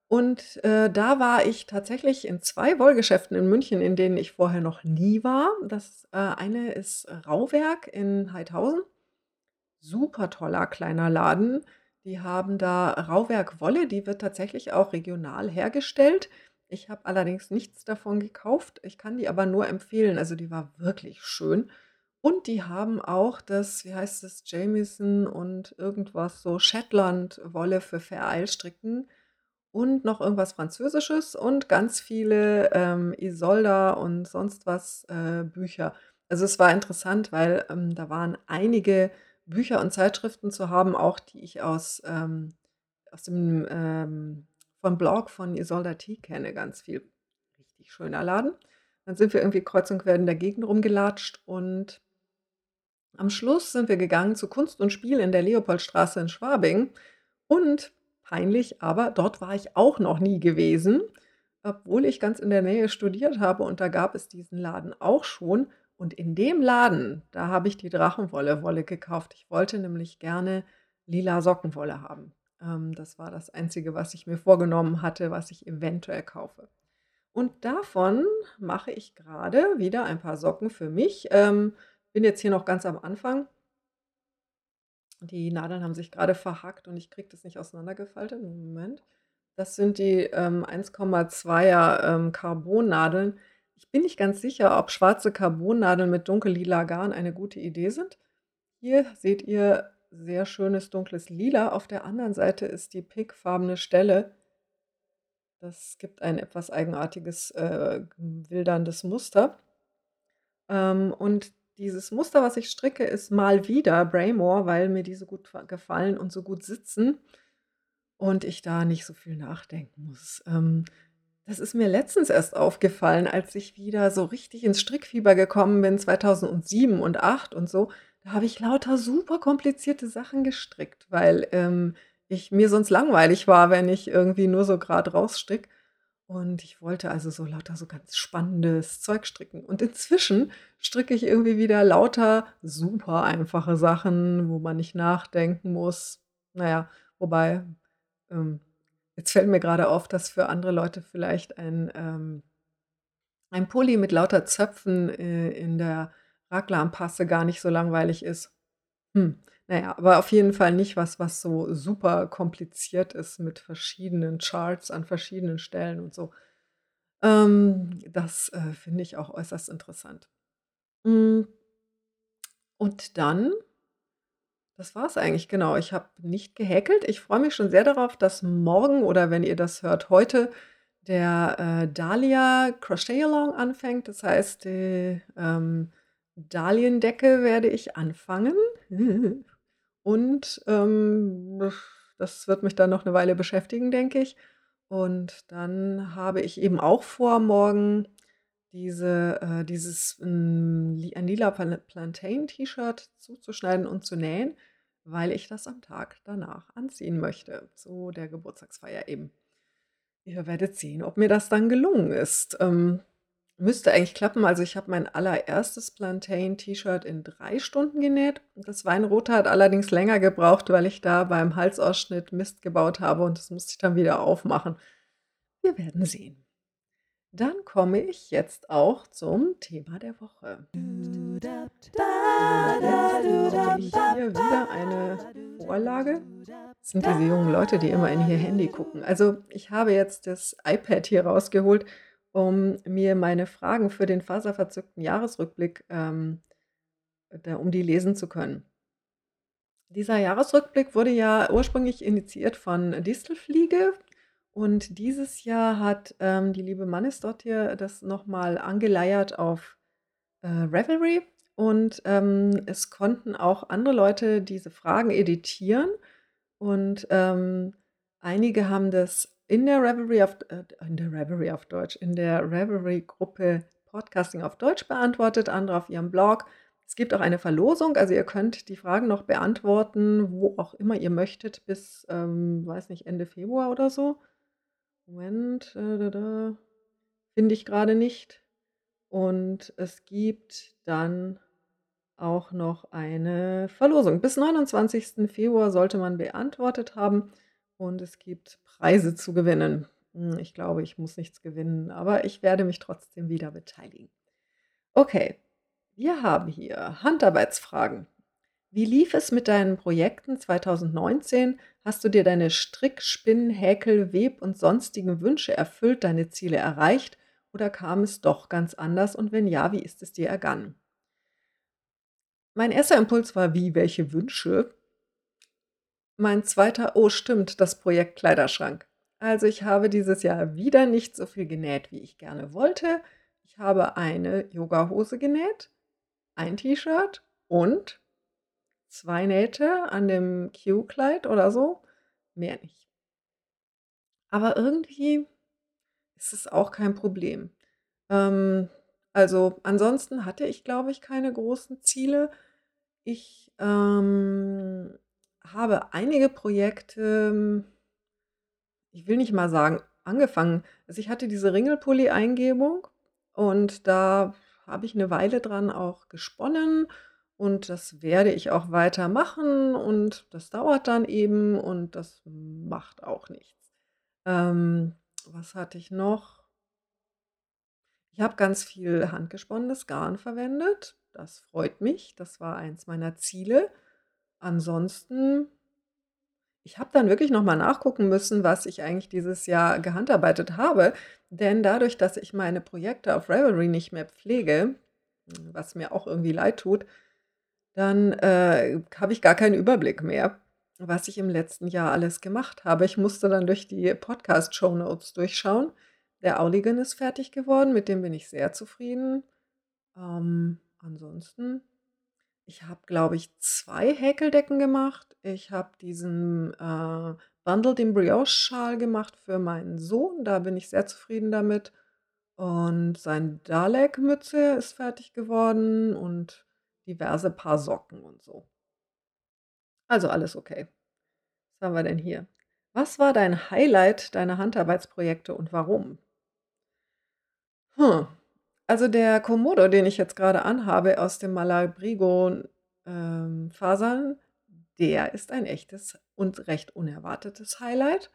Und, äh, da war ich tatsächlich in zwei Wollgeschäften in München, in denen ich vorher noch nie war. Das, äh, eine ist Rauwerk in Heidhausen. Super toller kleiner Laden. Die haben da Rauwerk-Wolle, die wird tatsächlich auch regional hergestellt. Ich habe allerdings nichts davon gekauft. Ich kann die aber nur empfehlen. Also, die war wirklich schön. Und die haben auch das, wie heißt das, Jamieson und irgendwas so Shetland-Wolle für Vereilstricken und noch irgendwas Französisches und ganz viele, ähm, Isolda und sonst was, äh, Bücher. Also, es war interessant, weil, ähm, da waren einige Bücher und Zeitschriften zu haben, auch die ich aus, ähm aus dem, ähm vom Blog von Isolda T. kenne ganz viel. Richtig schöner Laden. Dann sind wir irgendwie kreuz und quer in der Gegend rumgelatscht und am Schluss sind wir gegangen zu Kunst und Spiel in der Leopoldstraße in Schwabing und peinlich, aber dort war ich auch noch nie gewesen, obwohl ich ganz in der Nähe studiert habe und da gab es diesen Laden auch schon. Und in dem Laden, da habe ich die Drachenwolle-Wolle gekauft. Ich wollte nämlich gerne lila Sockenwolle haben. Ähm, das war das Einzige, was ich mir vorgenommen hatte, was ich eventuell kaufe. Und davon mache ich gerade wieder ein paar Socken für mich. Ähm, bin jetzt hier noch ganz am Anfang. Die Nadeln haben sich gerade verhackt und ich kriege das nicht auseinandergefaltet. Moment. Das sind die, ähm, 1,2er, ähm, Carbonnadeln. Ich bin nicht ganz sicher, ob schwarze Carbonnadeln mit dunkellila Garn eine gute Idee sind. Hier seht ihr sehr schönes dunkles Lila. Auf der anderen Seite ist die pinkfarbene Stelle. Das gibt ein etwas eigenartiges, äh, wilderndes Muster. Ähm, und dieses Muster, was ich stricke, ist mal wieder Braymore, weil mir die so gut gefallen und so gut sitzen und ich da nicht so viel nachdenken muss. Ähm, das ist mir letztens erst aufgefallen, als ich wieder so richtig ins Strickfieber gekommen bin, 2007 und 2008 und so. Da habe ich lauter super komplizierte Sachen gestrickt, weil, ähm, ich mir sonst langweilig war, wenn ich irgendwie nur so grad rausstricke. Und ich wollte also so lauter so ganz spannendes Zeug stricken. Und inzwischen stricke ich irgendwie wieder lauter super einfache Sachen, wo man nicht nachdenken muss. Naja, wobei, ähm, jetzt fällt mir gerade auf, dass für andere Leute vielleicht ein, ähm ein Pulli mit lauter Zöpfen, äh, in der Raglampasse gar nicht so langweilig ist. Hm. Na aber auf jeden Fall nicht was, was so super kompliziert ist mit verschiedenen Charts an verschiedenen Stellen und so. Ähm, das, äh, finde ich auch äußerst interessant. Hm. Und dann Das war's eigentlich, genau. Ich habe nicht gehäkelt. Ich freue mich schon sehr darauf, dass morgen oder wenn ihr das hört, heute der, äh, Dahlia Crochet Along anfängt. Das heißt, die, ähm, Dahliendecke werde ich anfangen. Und, ähm, das wird mich dann noch eine Weile beschäftigen, denke ich. Und dann habe ich eben auch vor, morgen diese äh, dieses, hm, ein lila Pla Plantain-T-Shirt zuzuschneiden und zu nähen, weil ich das am Tag danach anziehen möchte, zu der Geburtstagsfeier eben. Ihr werdet sehen, ob mir das dann gelungen ist. Ähm, müsste eigentlich klappen. Also, ich habe mein allererstes Plantain-T-Shirt in 3 Stunden genäht. Das Weinrote hat allerdings länger gebraucht, weil ich da beim Halsausschnitt Mist gebaut habe und das musste ich dann wieder aufmachen. Wir werden sehen. Dann komme ich jetzt auch zum Thema der Woche. Ich hier wieder eine Vorlage. Das sind diese jungen Leute, die immer in ihr Handy gucken. Also ich habe jetzt das iPad hier rausgeholt, um mir meine Fragen für den faserverzückten Jahresrückblick, ähm, da, um die lesen zu können. Dieser Jahresrückblick wurde ja ursprünglich initiiert von Distelfliege und dieses Jahr hat, ähm, die liebe Mannesdottir das noch mal angeleiert auf, äh, Ravelry und, ähm, es konnten auch andere Leute diese Fragen editieren und, ähm, einige haben das in der Ravelry auf äh, in der Ravelry auf Deutsch, in der Ravelry-Gruppe Podcasting auf Deutsch beantwortet, andere auf ihrem Blog. Es gibt auch eine Verlosung, also ihr könnt die Fragen noch beantworten, wo auch immer ihr möchtet, bis, ähm, weiß nicht, Ende Februar oder so. Moment, äh, da, da, finde ich gerade nicht. Und es gibt dann auch noch eine Verlosung. Bis 29. Februar sollte man beantwortet haben und es gibt Preise zu gewinnen. Hm, ich glaube, ich muss nichts gewinnen, aber ich werde mich trotzdem wieder beteiligen. Okay, wir haben hier Handarbeitsfragen. Wie lief es mit deinen Projekten 2019? Hast du dir deine Strick, Spinn, Häkel, Web und sonstigen Wünsche erfüllt, deine Ziele erreicht oder kam es doch ganz anders und wenn ja, wie ist es dir ergangen? Mein erster Impuls war wie, welche Wünsche? Mein zweiter, oh stimmt, das Projekt Kleiderschrank. Also ich habe dieses Jahr wieder nicht so viel genäht, wie ich gerne wollte. Ich habe eine Yogahose genäht, ein T-Shirt und 2 Nähte an dem Q-Kleid oder so, mehr nicht. Aber irgendwie ist es auch kein Problem. Ähm, also, ansonsten hatte ich, glaube ich, keine großen Ziele. Ich, ähm, habe einige Projekte ich will nicht mal sagen, angefangen. Also, ich hatte diese Ringelpulli-Eingebung und da habe ich eine Weile dran auch gesponnen und das werde ich auch weitermachen und das dauert dann eben und das macht auch nichts. Ähm, was hatte ich noch? Ich habe ganz viel handgesponnenes Garn verwendet. Das freut mich. Das war eins meiner Ziele. Ansonsten ich habe dann wirklich noch mal nachgucken müssen, was ich eigentlich dieses Jahr gehandarbeitet habe, denn dadurch, dass ich meine Projekte auf Ravelry nicht mehr pflege, was mir auch irgendwie leid tut dann, äh, habe ich gar keinen Überblick mehr, was ich im letzten Jahr alles gemacht habe. Ich musste dann durch die Podcast-Shownotes durchschauen. Der Auligan ist fertig geworden, mit dem bin ich sehr zufrieden. Ähm, ansonsten ich habe, glaube ich, zwei Häkeldecken gemacht. Ich habe diesen, äh, Bundle den Brioche-Schal gemacht für meinen Sohn, da bin ich sehr zufrieden damit. Und sein Dalek-Mütze ist fertig geworden und diverse Paar Socken und so. Also alles okay. Was haben wir denn hier? Was war dein Highlight deiner Handarbeitsprojekte und warum? Hm. Also der Komodo, den ich jetzt gerade anhabe aus dem Malabrigo ähm, der ist ein echtes und recht unerwartetes Highlight.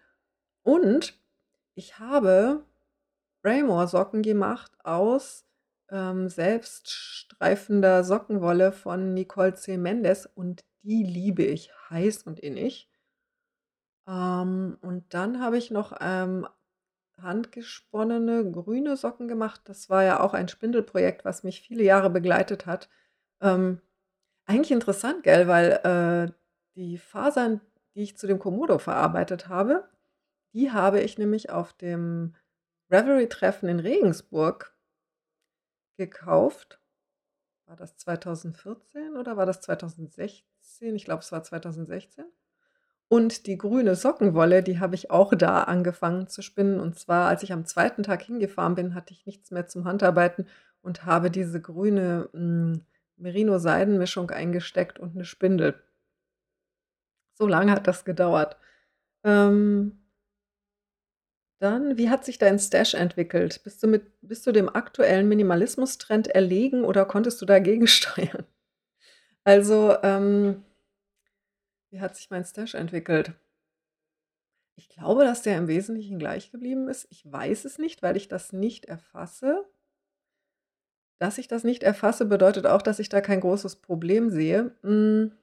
Und ich habe Raymore Socken gemacht aus ähm, selbststreifender Sockenwolle von Nicole C. Mendes und die liebe ich heiß und innig. Ähm, und dann habe ich noch, ähm, handgesponnene grüne Socken gemacht. Das war ja auch ein Spindelprojekt, was mich viele Jahre begleitet hat. Ähm, eigentlich interessant, gell, weil, äh, die Fasern, die ich zu dem Komodo verarbeitet habe, die habe ich nämlich auf dem Revelry-Treffen in Regensburg gekauft. War das 2014 oder war das 2016? Ich glaube, es war 2016. Und die grüne Sockenwolle, die habe ich auch da angefangen zu spinnen. Und zwar, als ich am zweiten Tag hingefahren bin, hatte ich nichts mehr zum Handarbeiten und habe diese grüne hm, Merino-Seidenmischung eingesteckt und eine Spindel. So lange hat das gedauert. Ähm, dann, wie hat sich dein Stash entwickelt? Bist du mit bist du dem aktuellen Minimalismus-Trend erlegen oder konntest du dagegen [LAUGHS] steuern? Also, ähm wie hat sich mein Stash entwickelt? Ich glaube, dass der im Wesentlichen gleich geblieben ist. Ich weiß es nicht, weil ich das nicht erfasse. Dass ich das nicht erfasse, bedeutet auch, dass ich da kein großes Problem sehe. Hm,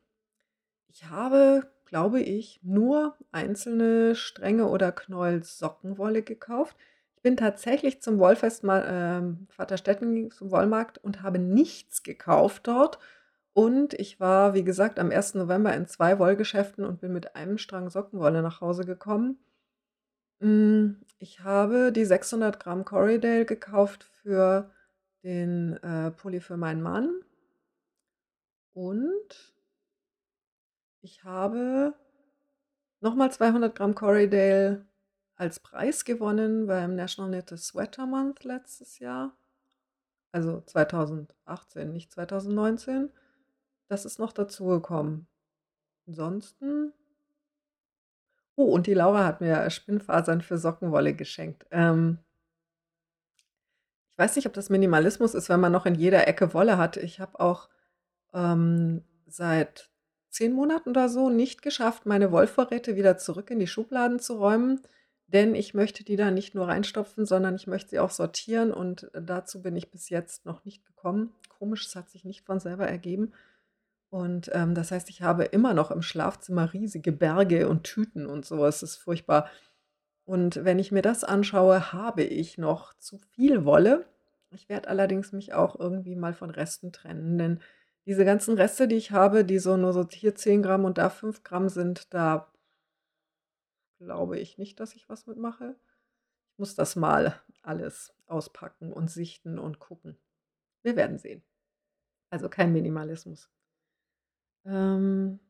ich habe, glaube ich, nur einzelne Stränge oder Knäuel Sockenwolle gekauft. Ich bin tatsächlich zum Wollfest ähm, Vaterstetten zum Wollmarkt und habe nichts gekauft dort. Und ich war, wie gesagt, am 1. November in zwei Wollgeschäften und bin mit einem Strang Sockenwolle nach Hause gekommen. Hm, ich habe die 600 Gramm Corriedale gekauft für den, äh, Pulli für meinen Mann. Und ich habe nochmal 200 Gramm Corriedale als Preis gewonnen beim National Knitted Sweater Month letztes Jahr. Also 2018, nicht 2019. Das ist noch dazugekommen. Ansonsten Oh, und die Laura hat mir Spinnfasern für Sockenwolle geschenkt. Ähm ich weiß nicht, ob das Minimalismus ist, wenn man noch in jeder Ecke Wolle hat. Ich habe auch, ähm, seit 10 Monaten oder so nicht geschafft, meine Wollvorräte wieder zurück in die Schubladen zu räumen, denn ich möchte die da nicht nur reinstopfen, sondern ich möchte sie auch sortieren und dazu bin ich bis jetzt noch nicht gekommen. Komisch, es hat sich nicht von selber ergeben. Und, ähm, das heißt, ich habe immer noch im Schlafzimmer riesige Berge und Tüten und so. Es ist furchtbar. Und wenn ich mir das anschaue, habe ich noch zu viel Wolle. Ich werde allerdings mich auch irgendwie mal von Resten trennen, denn diese ganzen Reste, die ich habe, die so nur so hier 10 Gramm und da 5 Gramm sind, da glaube ich nicht, dass ich was mitmache. Ich muss das mal alles auspacken und sichten und gucken. Wir werden sehen. Also kein Minimalismus. Ähm,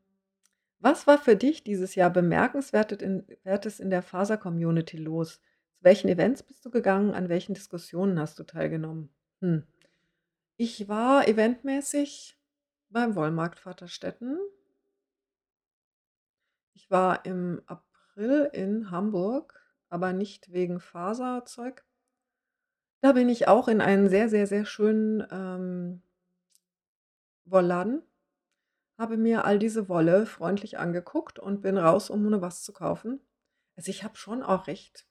was war für dich dieses Jahr bemerkenswertes in der Faser-Community los? Zu welchen Events bist du gegangen? An welchen Diskussionen hast du teilgenommen? Hm. Ich war eventmäßig beim Wollmarkt Vaterstetten. Ich war im April in Hamburg, aber nicht wegen Faserzeug. Da bin ich auch in einen sehr, sehr, sehr schönen, ähm Wollladen habe mir all diese Wolle freundlich angeguckt und bin raus, um nur was zu kaufen. Also, ich habe schon auch recht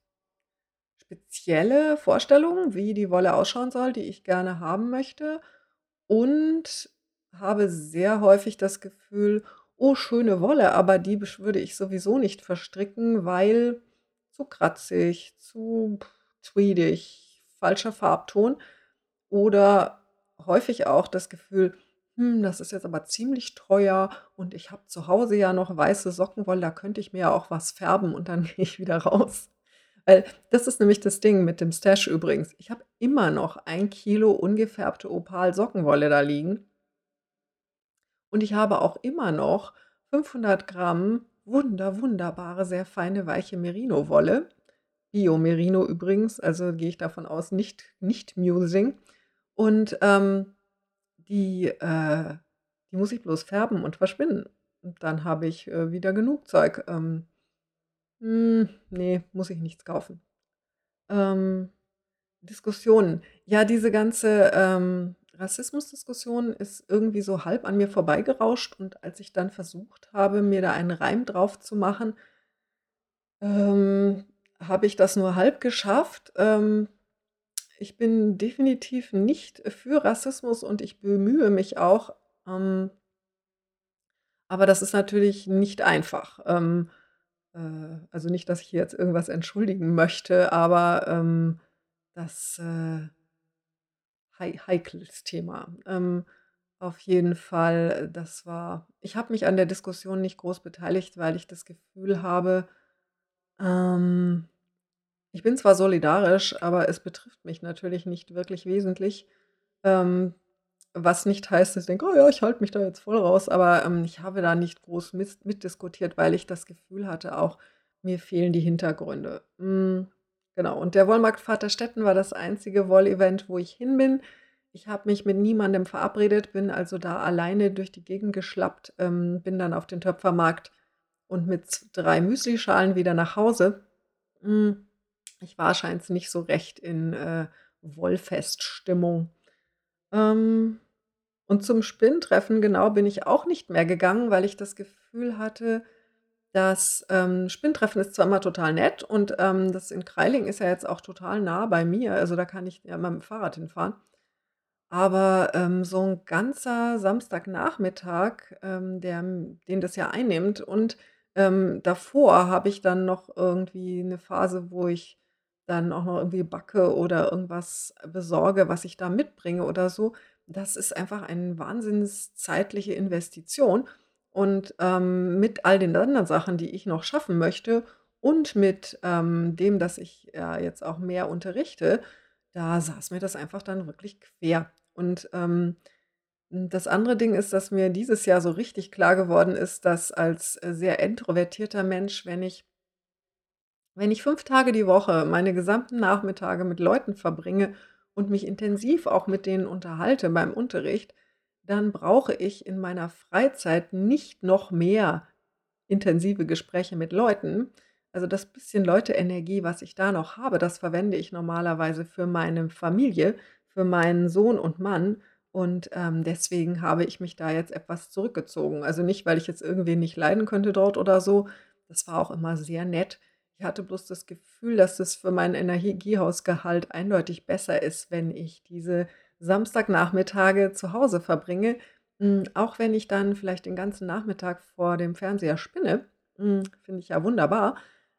spezielle Vorstellungen, wie die Wolle ausschauen soll, die ich gerne haben möchte und habe sehr häufig das Gefühl: „Oh, schöne Wolle, aber die würde ich sowieso nicht verstricken, weil zu kratzig, zu tweedig, falscher Farbton.“ Oder häufig auch das Gefühl: hm, das ist jetzt aber ziemlich teuer und ich habe zu Hause ja noch weiße Sockenwolle, da könnte ich mir ja auch was färben und dann [LAUGHS] gehe ich wieder raus. Weil das ist nämlich das Ding mit dem Stash übrigens. Ich habe immer noch ein Kilo ungefärbte Opal-Sockenwolle da liegen. Und ich habe auch immer noch 500 Gramm wunder wunderbare, sehr feine, weiche Merino-Wolle. Bio-Merino übrigens, also gehe ich davon aus, nicht nicht Musing. Und, ähm die, äh die muss ich bloß färben und verschwinden. Und dann habe ich, äh, wieder genug Zeug. Ähm, hm, ne, muss ich nichts kaufen. Ähm, Diskussionen. Ja, diese ganze, ähm, Rassismusdiskussion ist irgendwie so halb an mir vorbeigerauscht und als ich dann versucht habe, mir da einen Reim drauf zu machen ähm, habe ich das nur halb geschafft. Ähm ich bin definitiv nicht für Rassismus und ich bemühe mich auch, ähm aber das ist natürlich nicht einfach. Ähm, äh, also nicht, dass ich jetzt irgendwas entschuldigen möchte, aber, ähm, das, äh hei heikles Thema. Ähm, Auf jeden Fall, das war ich habe mich an der Diskussion nicht groß beteiligt, weil ich das Gefühl habe, ähm, ich bin zwar solidarisch, aber es betrifft mich natürlich nicht wirklich wesentlich. Ähm, was nicht heißt, dass ich denke: „Oh ja, ich halte mich da jetzt voll raus“, aber, ähm, ich habe da nicht groß mis mitdiskutiert, weil ich das Gefühl hatte auch, mir fehlen die Hintergründe. Hm, genau. Und der Wollmarkt Vaterstetten war das einzige Wollevent, wo ich hin bin. Ich habe mich mit niemandem verabredet, bin also da alleine durch die Gegend geschlappt, ähm, bin dann auf den Töpfermarkt und mit 3 Müslischalen wieder nach Hause. Hm, ich war scheinbar nicht so recht in, äh, Wollfeststimmung. Ähm, und zum Spinntreffen, genau, bin ich auch nicht mehr gegangen, weil ich das Gefühl hatte, dass ähm, Spinntreffen ist zwar immer total nett und, ähm, das in Krailling ist ja jetzt auch total nah bei mir, also da kann ich ja immer mit'm Fahrrad hinfahren. Aber, ähm, so 'n ganzer Samstagnachmittag, ähm, der den das ja einnimmt und, ähm, davor habe ich dann noch irgendwie 'ne Phase, wo ich dann auch noch irgendwie backe oder irgendwas besorge, was ich da mitbringe oder so. Das ist einfach ein wahnsinns zeitliche Investition und, ähm, mit all den anderen Sachen, die ich noch schaffen möchte und mit, ähm, dem, dass ich ja jetzt auch mehr unterrichte, da saß mir das einfach dann wirklich quer. Und, ähm, hm, das andere Ding ist, dass mir dieses Jahr so richtig klar geworden ist, dass als, äh, sehr introvertierter Mensch, wenn ich wenn ich 5 Tage die Woche meine gesamten Nachmittage mit Leuten verbringe und mich intensiv auch mit denen unterhalte beim Unterricht, dann brauche ich in meiner Freizeit nicht noch mehr intensive Gespräche mit Leuten. Also, das bisschen Leute-Energie, was ich da noch habe, das verwende ich normalerweise für meine Familie, für meinen Sohn und Mann und, ähm, deswegen habe ich mich da jetzt etwas zurückgezogen. Also, nicht, weil ich jetzt irgendwen nicht leiden könnte dort oder so. Das war auch immer sehr nett. Ich hatte bloß das Gefühl, dass es für meinen Energiehaushalt eindeutig besser ist, wenn ich diese Samstagnachmittage zu Hause verbringe, hm, auch wenn ich dann vielleicht den ganzen Nachmittag vor dem Fernseher spinne, hm, finde ich ja wunderbar,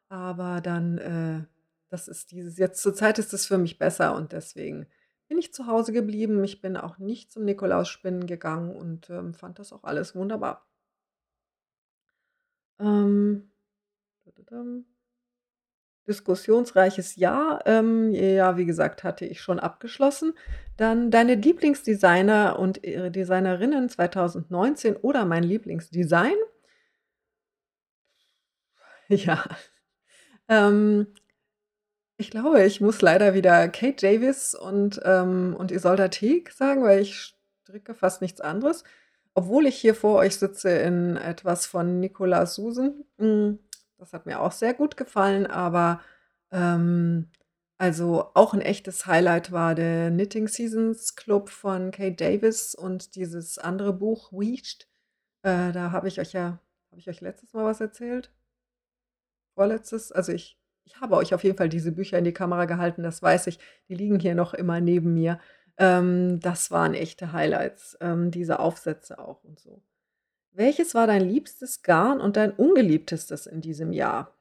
aber dann, äh das ist dieses jetzt zur Zeit ist es für mich besser und deswegen bin ich zu Hause geblieben. Ich bin auch nicht zum Nikolausspinnen gegangen und, ähm, fand das auch alles wunderbar. Ähm. Diskussionsreiches Jahr, ähm, ja, wie gesagt, hatte ich schon abgeschlossen. Dann deine Lieblingsdesigner und, äh, Designerinnen 2019 oder mein Lieblingsdesign? [LAUGHS] Ja. Ähm, ich glaube, ich muss leider wieder Kate Davis und, ähm und Isolde Teague sagen, weil ich stricke fast nichts anderes, obwohl ich hier vor euch sitze in etwas von Nicola Susan. Hm, das hat mir auch sehr gut gefallen, aber, ähm also, auch 'n echtes Highlight war der Knitting Seasons Club von Kate Davis und dieses andere Buch „Weaved“. Äh, da habe ich euch ja habe ich euch letztes Mal was erzählt? Vorletztes? Also, ich ich habe euch auf jeden Fall diese Bücher in die Kamera gehalten, das weiß ich. Die liegen hier noch immer neben mir. Ähm, das waren echte Highlights, ähm, diese Aufsätze auch und so. Welches war dein liebstes Garn und dein ungeliebtestes in diesem Jahr?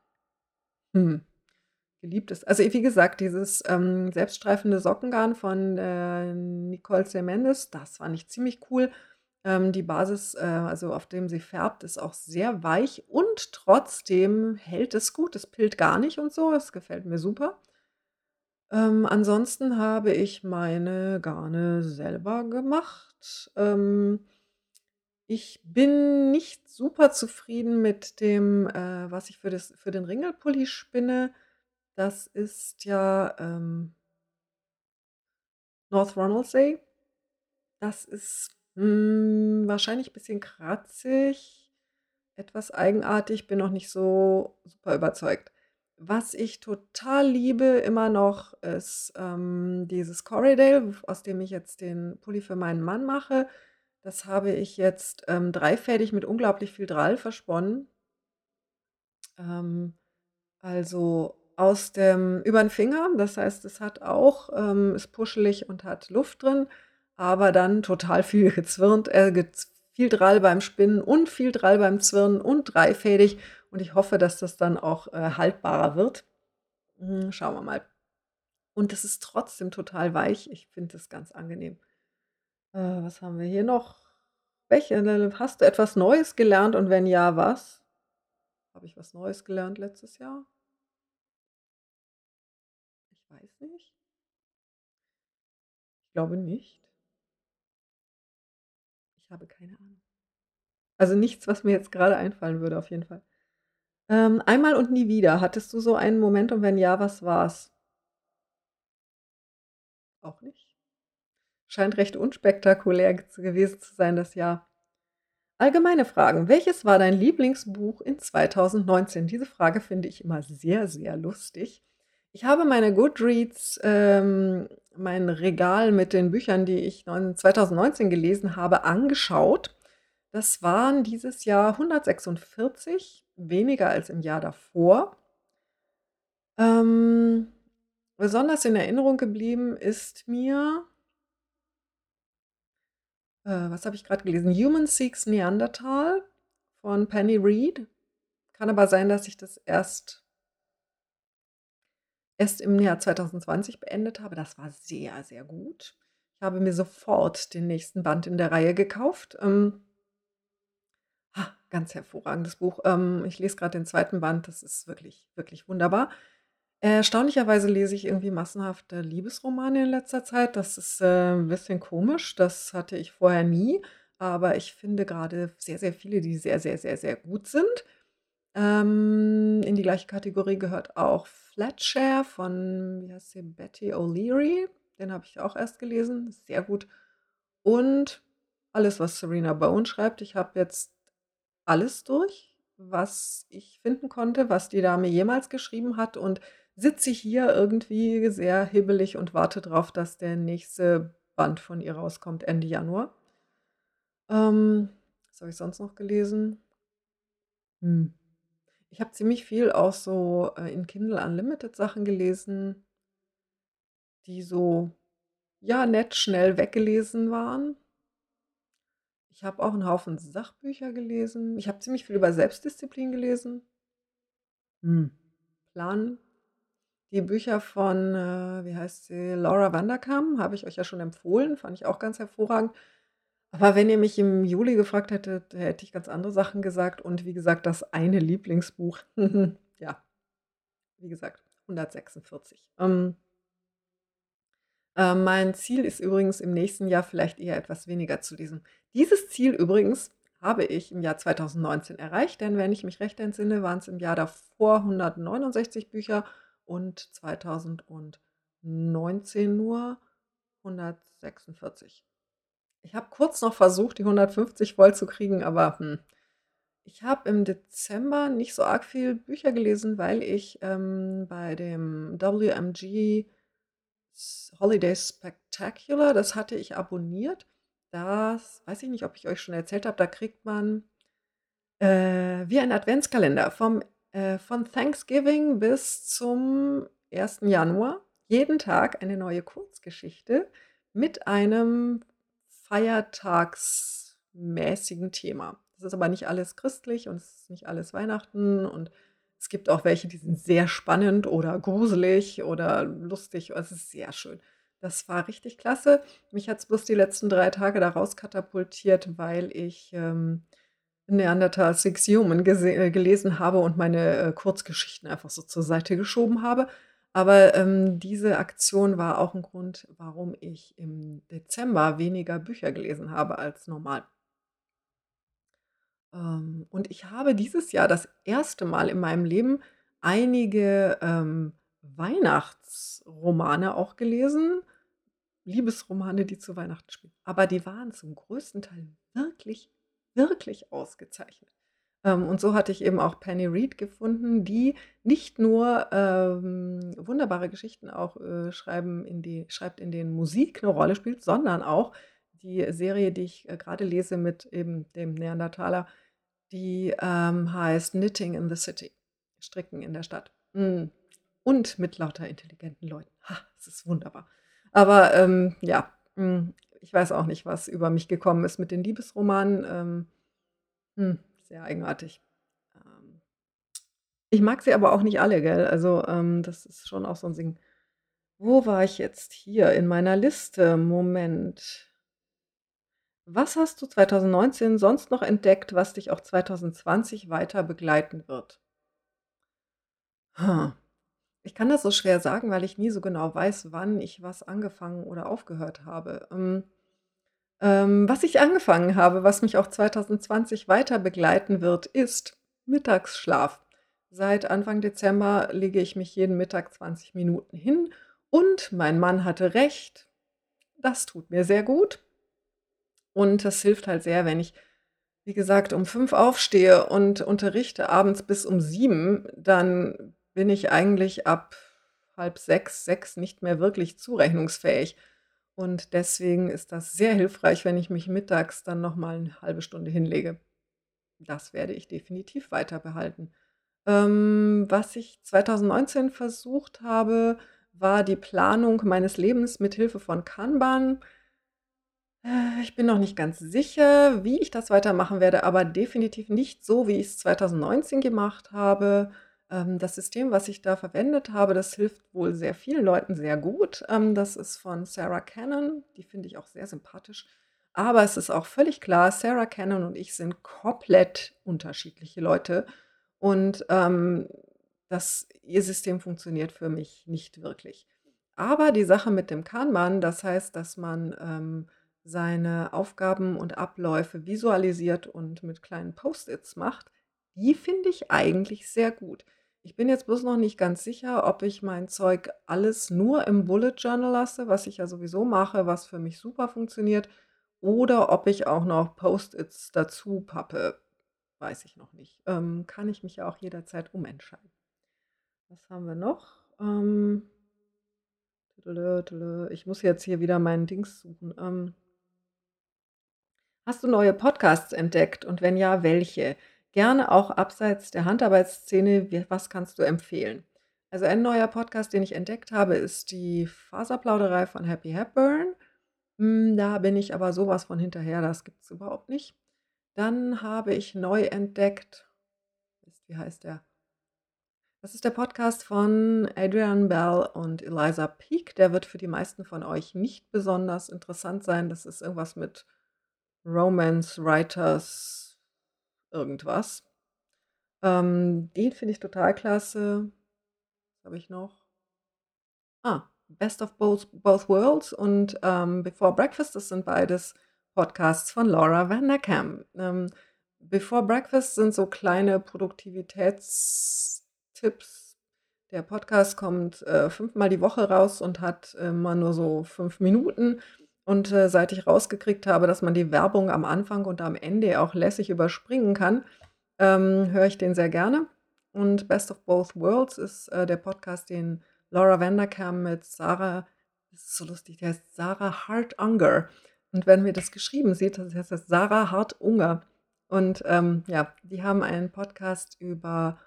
Hm. Geliebtes also, wie gesagt, dieses, ähm, selbststreifende Sockengarn von, äh, Nicole C. Mendes, das fand ich ziemlich cool. Ähm, die Basis, äh, also, auf dem sie färbt, ist auch sehr weich und trotzdem hält es gut. Es pillt gar nicht und so. Das gefällt mir super. Ähm, ansonsten habe ich meine Garne selber gemacht. Ähm, ich bin nicht super zufrieden mit dem, äh, was ich für das für den Ringelpulli spinne. Das ist ja, ähm North Ronaldsay. Das ist, hm, wahrscheinlich bisschen kratzig, etwas eigenartig, bin noch nicht so super überzeugt. Was ich total liebe immer noch, ist, ähm, dieses Corriedale, w aus dem ich jetzt den Pulli für meinen Mann mache. Das habe ich jetzt, ähm, dreifädig mit unglaublich viel Drall versponnen. Ähm, also, aus dem über 'n Finger, das heißt, es hat auch ähm, ist puschelig und hat Luft drin, aber dann total viel [LAUGHS] gezwirnt äh, gez viel Drall beim Spinnen und viel Drall beim Zwirnen und dreifädig und ich hoffe, dass das dann auch, äh, haltbarer wird. Hm, schauen wir mal. Und es ist trotzdem total weich. Ich finde das ganz angenehm. Äh, was haben wir hier noch? Welche äh, hast du etwas Neues gelernt und wenn ja, was? Habe ich was Neues gelernt letztes Jahr? Ich weiß nicht. Ich glaube nicht. Ich habe keine Ahnung. Also, nichts, was mir jetzt grade einfallen würde auf jeden Fall. Ähm, „Einmal und nie wieder“, hattest du so einen Moment und wenn ja, was war's? Auch nicht? Scheint recht unspektakulär gewesen zu sein das Jahr. Allgemeine Fragen. Welches war dein Lieblingsbuch in 2019? Diese Frage finde ich immer sehr, sehr lustig. Ich habe meine Goodreads ähm, mein Regal mit den Büchern, die ich neun 2019 gelesen habe, angeschaut. Das waren dieses Jahr 146, weniger als im Jahr davor. Ähm, besonders in Erinnerung geblieben ist mir äh, was habe ich grad gelesen? „Human Seeks Neanderthal“ von Penny Reid. Kann aber sein, dass ich das erst erst im Jahr 2020 beendet habe. Das war sehr, sehr gut. Ich habe mir sofort den nächsten Band in der Reihe gekauft. Ähm ganz hervorragendes Buch. Ähm, ich lese grad den 2. Band, das ist wirklich, wirklich wunderbar. Erstaunlicherweise lese ich irgendwie massenhaft, äh, Liebesromane in letzter Zeit. Das ist, äh, 'n bisschen komisch. Das hatte ich vorher nie, aber ich finde grade sehr, sehr viele, die sehr, sehr, sehr, sehr gut sind. Ähm, in die gleiche Kategorie gehört auch „Fletshare“ von wie heißt sie, Betty O'Leary. Den habe ich auch erst gelesen, sehr gut. Und alles, was Serena Bowen schreibt. Ich habe jetzt alles durch, was ich finden konnte, was die Dame jemals geschrieben hat und sitze hier irgendwie sehr hibbelig und warte drauf, dass der nächste Band von ihr rauskommt Ende Januar. Ähm, was habe ich sonst noch gelesen? Hm. Ich habe ziemlich viel auch so, äh, in Kindle Unlimited Sachen gelesen die so, ja, nett schnell weggelesen waren. Ich habe auch 'n Haufen Sachbücher gelesen. Ich habe ziemlich viel über Selbstdisziplin gelesen. Hm, Plan die Bücher von, äh, wie heißt sie, Laura Vanderkam, habe ich euch ja schon empfohlen, fand ich auch ganz hervorragend. Aber wenn ihr mich im Juli gefragt hättet, hätte ich ganz andere Sachen gesagt und wie gesagt, das eine Lieblingsbuch, [LAUGHS] ja, wie gesagt, 146. Ähm ähm, mein Ziel ist übrigens im nächsten Jahr vielleicht eher etwas weniger zu lesen. Dieses Ziel übrigens habe ich im Jahr 2019 erreicht, denn wenn ich mich recht entsinne, waren's im Jahr davor 169 Bücher und 2019 nur 146. Ich habe kurz noch versucht, die 150 vollzukriegen, aber, hm. Ich habe im Dezember nicht so arg viel Bücher gelesen, weil ich, ähm, bei dem WMG Holiday Spectacular, das hatte ich abonniert. Das weiß ich nicht, ob ich euch schon erzählt habe, da kriegt man, äh, wie ein Adventskalender vom äh, von Thanksgiving bis zum 1. Januar jeden Tag eine neue Kurzgeschichte mit einem feiertagsmäßigen Thema. Das ist aber nicht alles christlich und es ist nicht alles Weihnachten und es gibt auch welche, die sind sehr spannend oder gruselig oder lustig. Es ist sehr schön. Das war richtig klasse. Mich hat's bloß die letzten 3 Tage da rauskatapultiert, weil ich, ähm, Neanderthal Six Human äh, gelesen habe und meine, äh, Kurzgeschichten einfach so zur Seite geschoben habe. Aber, ähm, diese Aktion war auch 'n Grund, warum ich im Dezember weniger Bücher gelesen habe als normal. Ähm, und ich habe dieses Jahr das erste Mal in meinem Leben einige, ähm, Weihnachtsromane auch gelesen, Liebesromane, die zu Weihnachten spielen. Aber die waren zum größten Teil wirklich, wirklich ausgezeichnet. Ähm, und so hatte ich eben auch Penny Reid gefunden, die nicht nur, ähm, wunderbare Geschichten auch, äh, schreiben in die schreibt, in denen Musik 'ne Rolle spielt, sondern auch die Serie, die ich, äh, grade lese mit eben dem Neandertaler, die, ähm, heißt „Knitting in the City“, Stricken in der Stadt. Mhm. Und mit lauter intelligenten Leuten. Ha, es ist wunderbar. Aber, ähm, ja, hm, ich weiß auch nicht, was über mich gekommen ist mit den Liebesromanen. Ähm, hm, sehr eigenartig. Ähm, ich mag sie aber auch nicht alle, gell? Also, ähm, das ist schon auch so 'n Sing wo war ich jetzt hier in meiner Liste? Moment. Was hast du 2019 sonst noch entdeckt, was dich auch 2020 weiter begleiten wird? Ha. Ich kann das so schwer sagen, weil ich nie so genau weiß, wann ich was angefangen oder aufgehört habe. Ähm, ähm, was ich angefangen habe, was mich auch 2020 weiter begleiten wird, ist Mittagsschlaf. Seit Anfang Dezember lege ich mich jeden Mittag 20 Minuten hin und mein Mann hatte recht. Das tut mir sehr gut. Und das hilft halt sehr, wenn ich, wie gesagt, um 5 aufstehe und unterrichte abends bis um 7, dann bin ich eigentlich ab halb 6, 6 nicht mehr wirklich zurechnungsfähig. Und deswegen ist das sehr hilfreich, wenn ich mich mittags dann noch mal 'ne halbe Stunde hinlege. Das werde ich definitiv weiter behalten. Ähm, was ich 2019 versucht habe, war die Planung meines Lebens mit Hilfe von Kanban. Äh, ich bin noch nicht ganz sicher, wie ich das weitermachen werde, aber definitiv nicht so, wie ich's 2019 gemacht habe. Ähm, das System, was ich da verwendet habe, das hilft wohl sehr vielen Leuten sehr gut. Ähm, das ist von Sarah Cannon, die finde ich auch sehr sympathisch. Aber es ist auch völlig klar, Sarah Cannon und ich sind komplett unterschiedliche Leute und, ähm, das ihr System funktioniert für mich nicht wirklich. Aber die Sache mit dem Kanban, das heißt, dass man, ähm, seine Aufgaben und Abläufe visualisiert und mit kleinen Post-its macht, die finde ich eigentlich sehr gut. Ich bin jetzt bloß noch nicht ganz sicher, ob ich mein Zeug alles nur im Bullet Journal lasse, was ich ja sowieso mache, was für mich super funktioniert, oder ob ich auch noch Post-its dazu pappe. Weiß ich noch nicht. Ähm, kann ich mich ja auch jederzeit umentscheiden. Was haben wir noch? Ähm ich muss jetzt hier wieder meinen Dings suchen. Ähm Hast du neue Podcasts entdeckt und wenn ja, welche? Gerne auch abseits der Handarbeitsszene. Was kannst du empfehlen? Also, ein neuer Podcast, den ich entdeckt habe, ist die Faserplauderei von Happy Hepburn. Hm, da bin ich aber so was von hinterher, das gibt's überhaupt nicht. Dann habe ich neu entdeckt wie heißt der? Das ist der Podcast von Adrian Bell und Eliza Peek. Der wird für die meisten von euch nicht besonders interessant sein. Das ist irgendwas mit Romance Writers irgendwas. Ähm, den finde ich total klasse. Was habe ich noch? Ah, Best of Both Both Worlds und, ähm, Before Breakfast, das sind beides Podcasts von Laura Vanderkam. Ähm, Before Breakfast sind so kleine Produktivitätstipps. Der Podcast kommt, äh, fünfmal die Woche raus und hat immer nur so 5 Minuten. Und, äh, seit ich rausgekriegt habe, dass man die Werbung am Anfang und am Ende auch lässig überspringen kann, ähm, höre ich den sehr gerne. Und Best of Both Worlds ist, äh, der Podcast, den Laura Vanderkam mit Sarah das ist so lustig, die heißt Sarah Hartunger. Und wenn mir das geschrieben sieht, das heißt das Sarah Hartunger. Und, ähm, ja, die haben einen Podcast über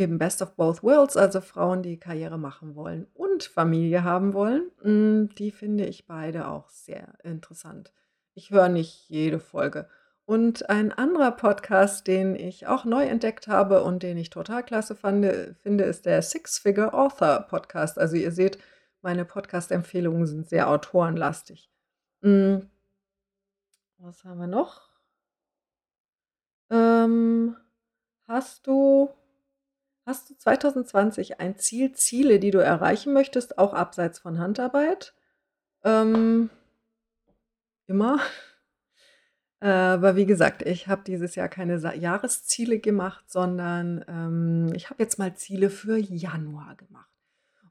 eben Best of Both Worlds, also Frauen, die Karriere machen wollen und Familie haben wollen. Hm, die finde ich beide auch sehr interessant. Ich höre nicht jede Folge. Und ein anderer Podcast, den ich auch neu entdeckt habe und den ich total klasse fande finde, ist der Six Figure Author Podcast. Also, ihr seht, meine Podcast-Empfehlungen sind sehr autorenlastig. Hm. Was haben wir noch? Ähm, hast du Hast du 2020 ein Ziel Ziele, die du erreichen möchtest, auch abseits von Handarbeit? Ähm immer. [LAUGHS] Äh, aber wie gesagt, ich habe dieses Jahr keine Jahresziele gemacht, sondern, ähm, ich habe jetzt mal Ziele für Januar gemacht.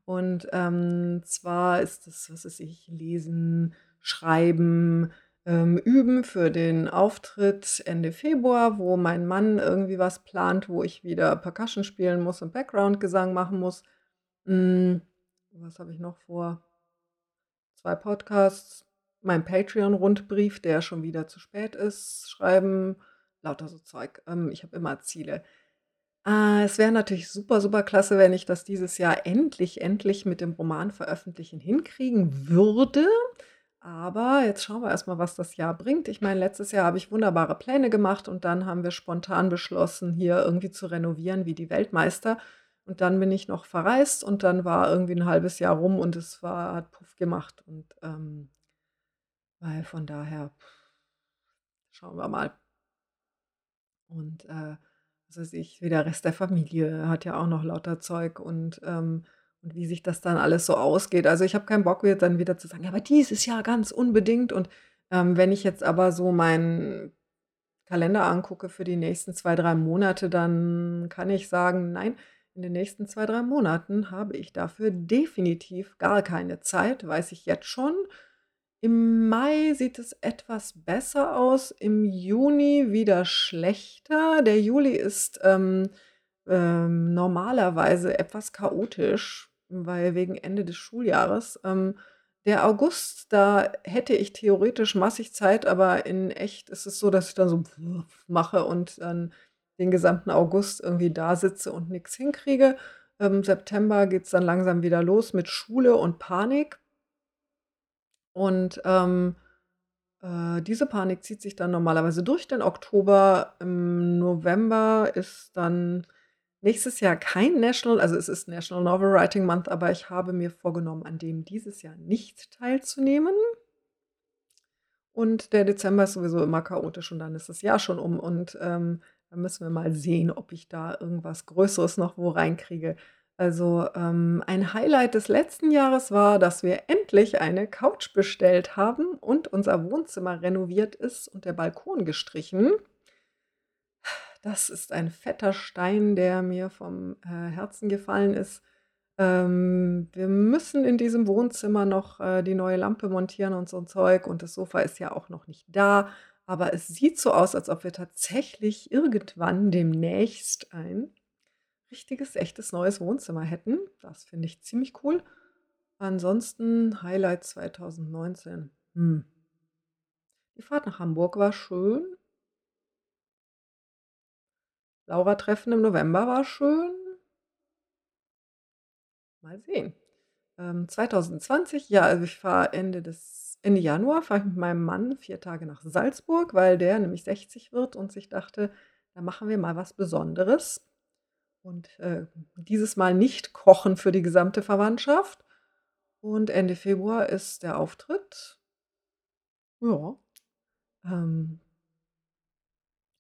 Und, ähm, zwar ist es, was weiß ich, lesen, schreiben, ähm, üben für den Auftritt Ende Februar, wo mein Mann irgendwie was plant, wo ich wieder Percussion spielen muss und Backgroundgesang machen muss. Hm, was habe ich noch vor? 2 Podcasts, mein Patreon-Rundbrief, der schon wieder zu spät ist, schreiben, lauter so Zeug. Ähm, ich habe immer Ziele. Äh, es wäre natürlich super, super klasse, wenn ich das dieses Jahr endlich, endlich mit dem Roman veröffentlichen hinkriegen würde. Aber jetzt schauen wir erst mal, was das Jahr bringt. Ich meine, letztes Jahr habe ich wunderbare Pläne gemacht und dann haben wir spontan beschlossen, hier irgendwie zu renovieren wie die Weltmeister. Und dann bin ich noch verreist und dann war irgendwie ein halbes Jahr rum und es war hat Puff gemacht und, ähm weil von daher schauen wir mal. Und, äh, weiß ich, wie der Rest der Familie hat ja auch noch lauter Zeug und, ähm und wie sich das dann alles so ausgeht. Also, ich habe keinen Bock jetzt dann wieder zu sagen: „Ja, aber dieses Jahr ganz unbedingt“ und, ähm, wenn ich jetzt aber so meinen Kalender angucke für die nächsten 2, 3 Monate, dann kann ich sagen: „Nein, in den nächsten 2, 3 Monaten habe ich dafür definitiv gar keine Zeit“, weiß ich jetzt schon. Im Mai sieht es etwas besser aus, im Juni wieder schlechter. Der Juli ist, ähm, ähm, normalerweise etwas chaotisch, weil wegen Ende des Schuljahres. Ähm, der August, da hätte ich theoretisch massig Zeit, aber in echt ist es so, dass ich dann so [LAUGHS] mache und dann den gesamten August irgendwie da sitze und nix hinkriege. Im September geht's dann langsam wieder los mit Schule und Panik. Und, ähm, äh, diese Panik zieht sich dann normalerweise durch den Oktober. Im November ist dann nächstes Jahr kein National also, es ist National Novel Writing Month, aber ich habe mir vorgenommen, an dem dieses Jahr nicht teilzunehmen. Und der Dezember ist sowieso immer chaotisch und dann ist das Jahr schon um und, ähm, dann müssen wir mal sehen, ob ich da irgendwas Größeres noch wo reinkriege. Also, ähm, ein Highlight des letzten Jahres war, dass wir endlich eine Couch bestellt haben und unser Wohnzimmer renoviert ist und der Balkon gestrichen. Das ist ein fetter Stein, der mir vom, äh, Herzen gefallen ist. Ähm, wir müssen in diesem Wohnzimmer noch, äh, die neue Lampe montieren und so 'n Zeug und das Sofa ist ja auch noch nicht da, aber es sieht so aus, als ob wir tatsächlich irgendwann demnächst ein richtiges, echtes neues Wohnzimmer hätten. Das finde ich ziemlich cool. Ansonsten Highlight 2019, hm. Die Fahrt nach Hamburg war schön. Laura-Treffen im November war schön. Mal sehen. Ähm, 2020, ja, also ich fahre Ende des Ende Januar fahre ich mit meinem Mann 4 Tage nach Salzburg, weil der nämlich 60 wird und sich dachte: „Da machen wir mal was Besonderes.“ Und, äh, dieses Mal nicht kochen für die gesamte Verwandtschaft. Und Ende Februar ist der Auftritt. Ja. Ähm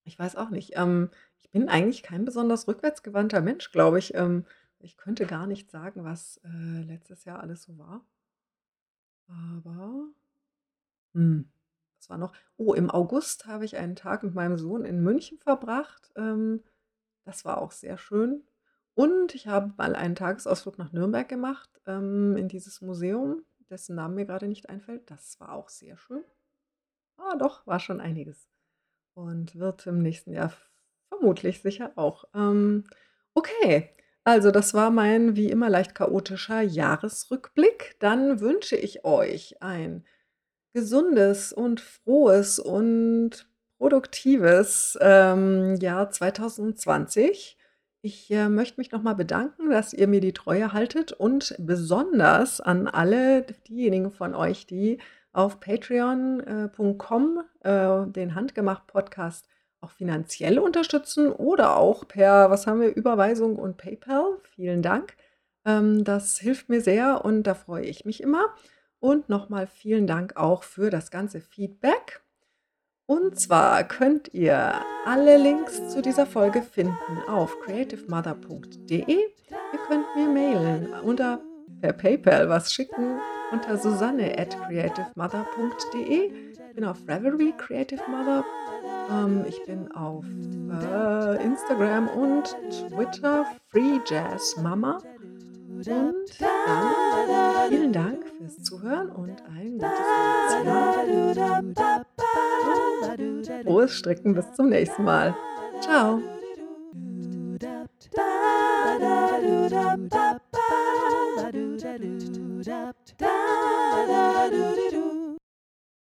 ich weiß auch nicht. Ähm, ich bin eigentlich kein besonders rückwärtsgewandter Mensch, glaube ich. Ähm, ich könnte gar nicht sagen, was, äh, letztes Jahr alles so war. Aber hm, was war noch? Oh, im August habe ich einen Tag mit meinem Sohn in München verbracht. Ähm, das war auch sehr schön. Und ich habe mal einen Tagesausflug nach Nürnberg gemacht, ähm, in dieses Museum, dessen Name mir grade nicht einfällt. Das war auch sehr schön. Ah, doch, war schon einiges. Und wird im nächsten Jahr vermutlich sicher auch. Ähm, okay, also das war mein wie immer leicht chaotischer Jahresrückblick. Dann wünsche ich euch ein gesundes und frohes und produktives, ähm, Jahr 2020. Ich, äh, möchte mich noch mal bedanken, dass ihr mir die Treue haltet und besonders an alle diejenigen von euch, die auf Patreon, äh, äh, den Handgemacht-Podcast auch finanziell unterstützen oder auch per was haben wir, Überweisung und PayPal. Vielen Dank. Ähm, das hilft mir sehr und da freue ich mich immer. Und noch mal vielen Dank auch für das ganze Feedback. Und zwar könnt ihr alle Links zu dieser Folge finden auf creativemother.de. Ihr könnt mir mailen oder per PayPal was schicken unter susanne@creativemother.de. Ich bin auf Ravelry Creative Mother. Ähm, ich bin auf, äh, Instagram und Twitter Free Jazz Mama. Und dann vielen Dank fürs Zuhören und ein gutes Jahr. Frohes Stricken, bis zum nächsten Mal. Tschau. Da da do do do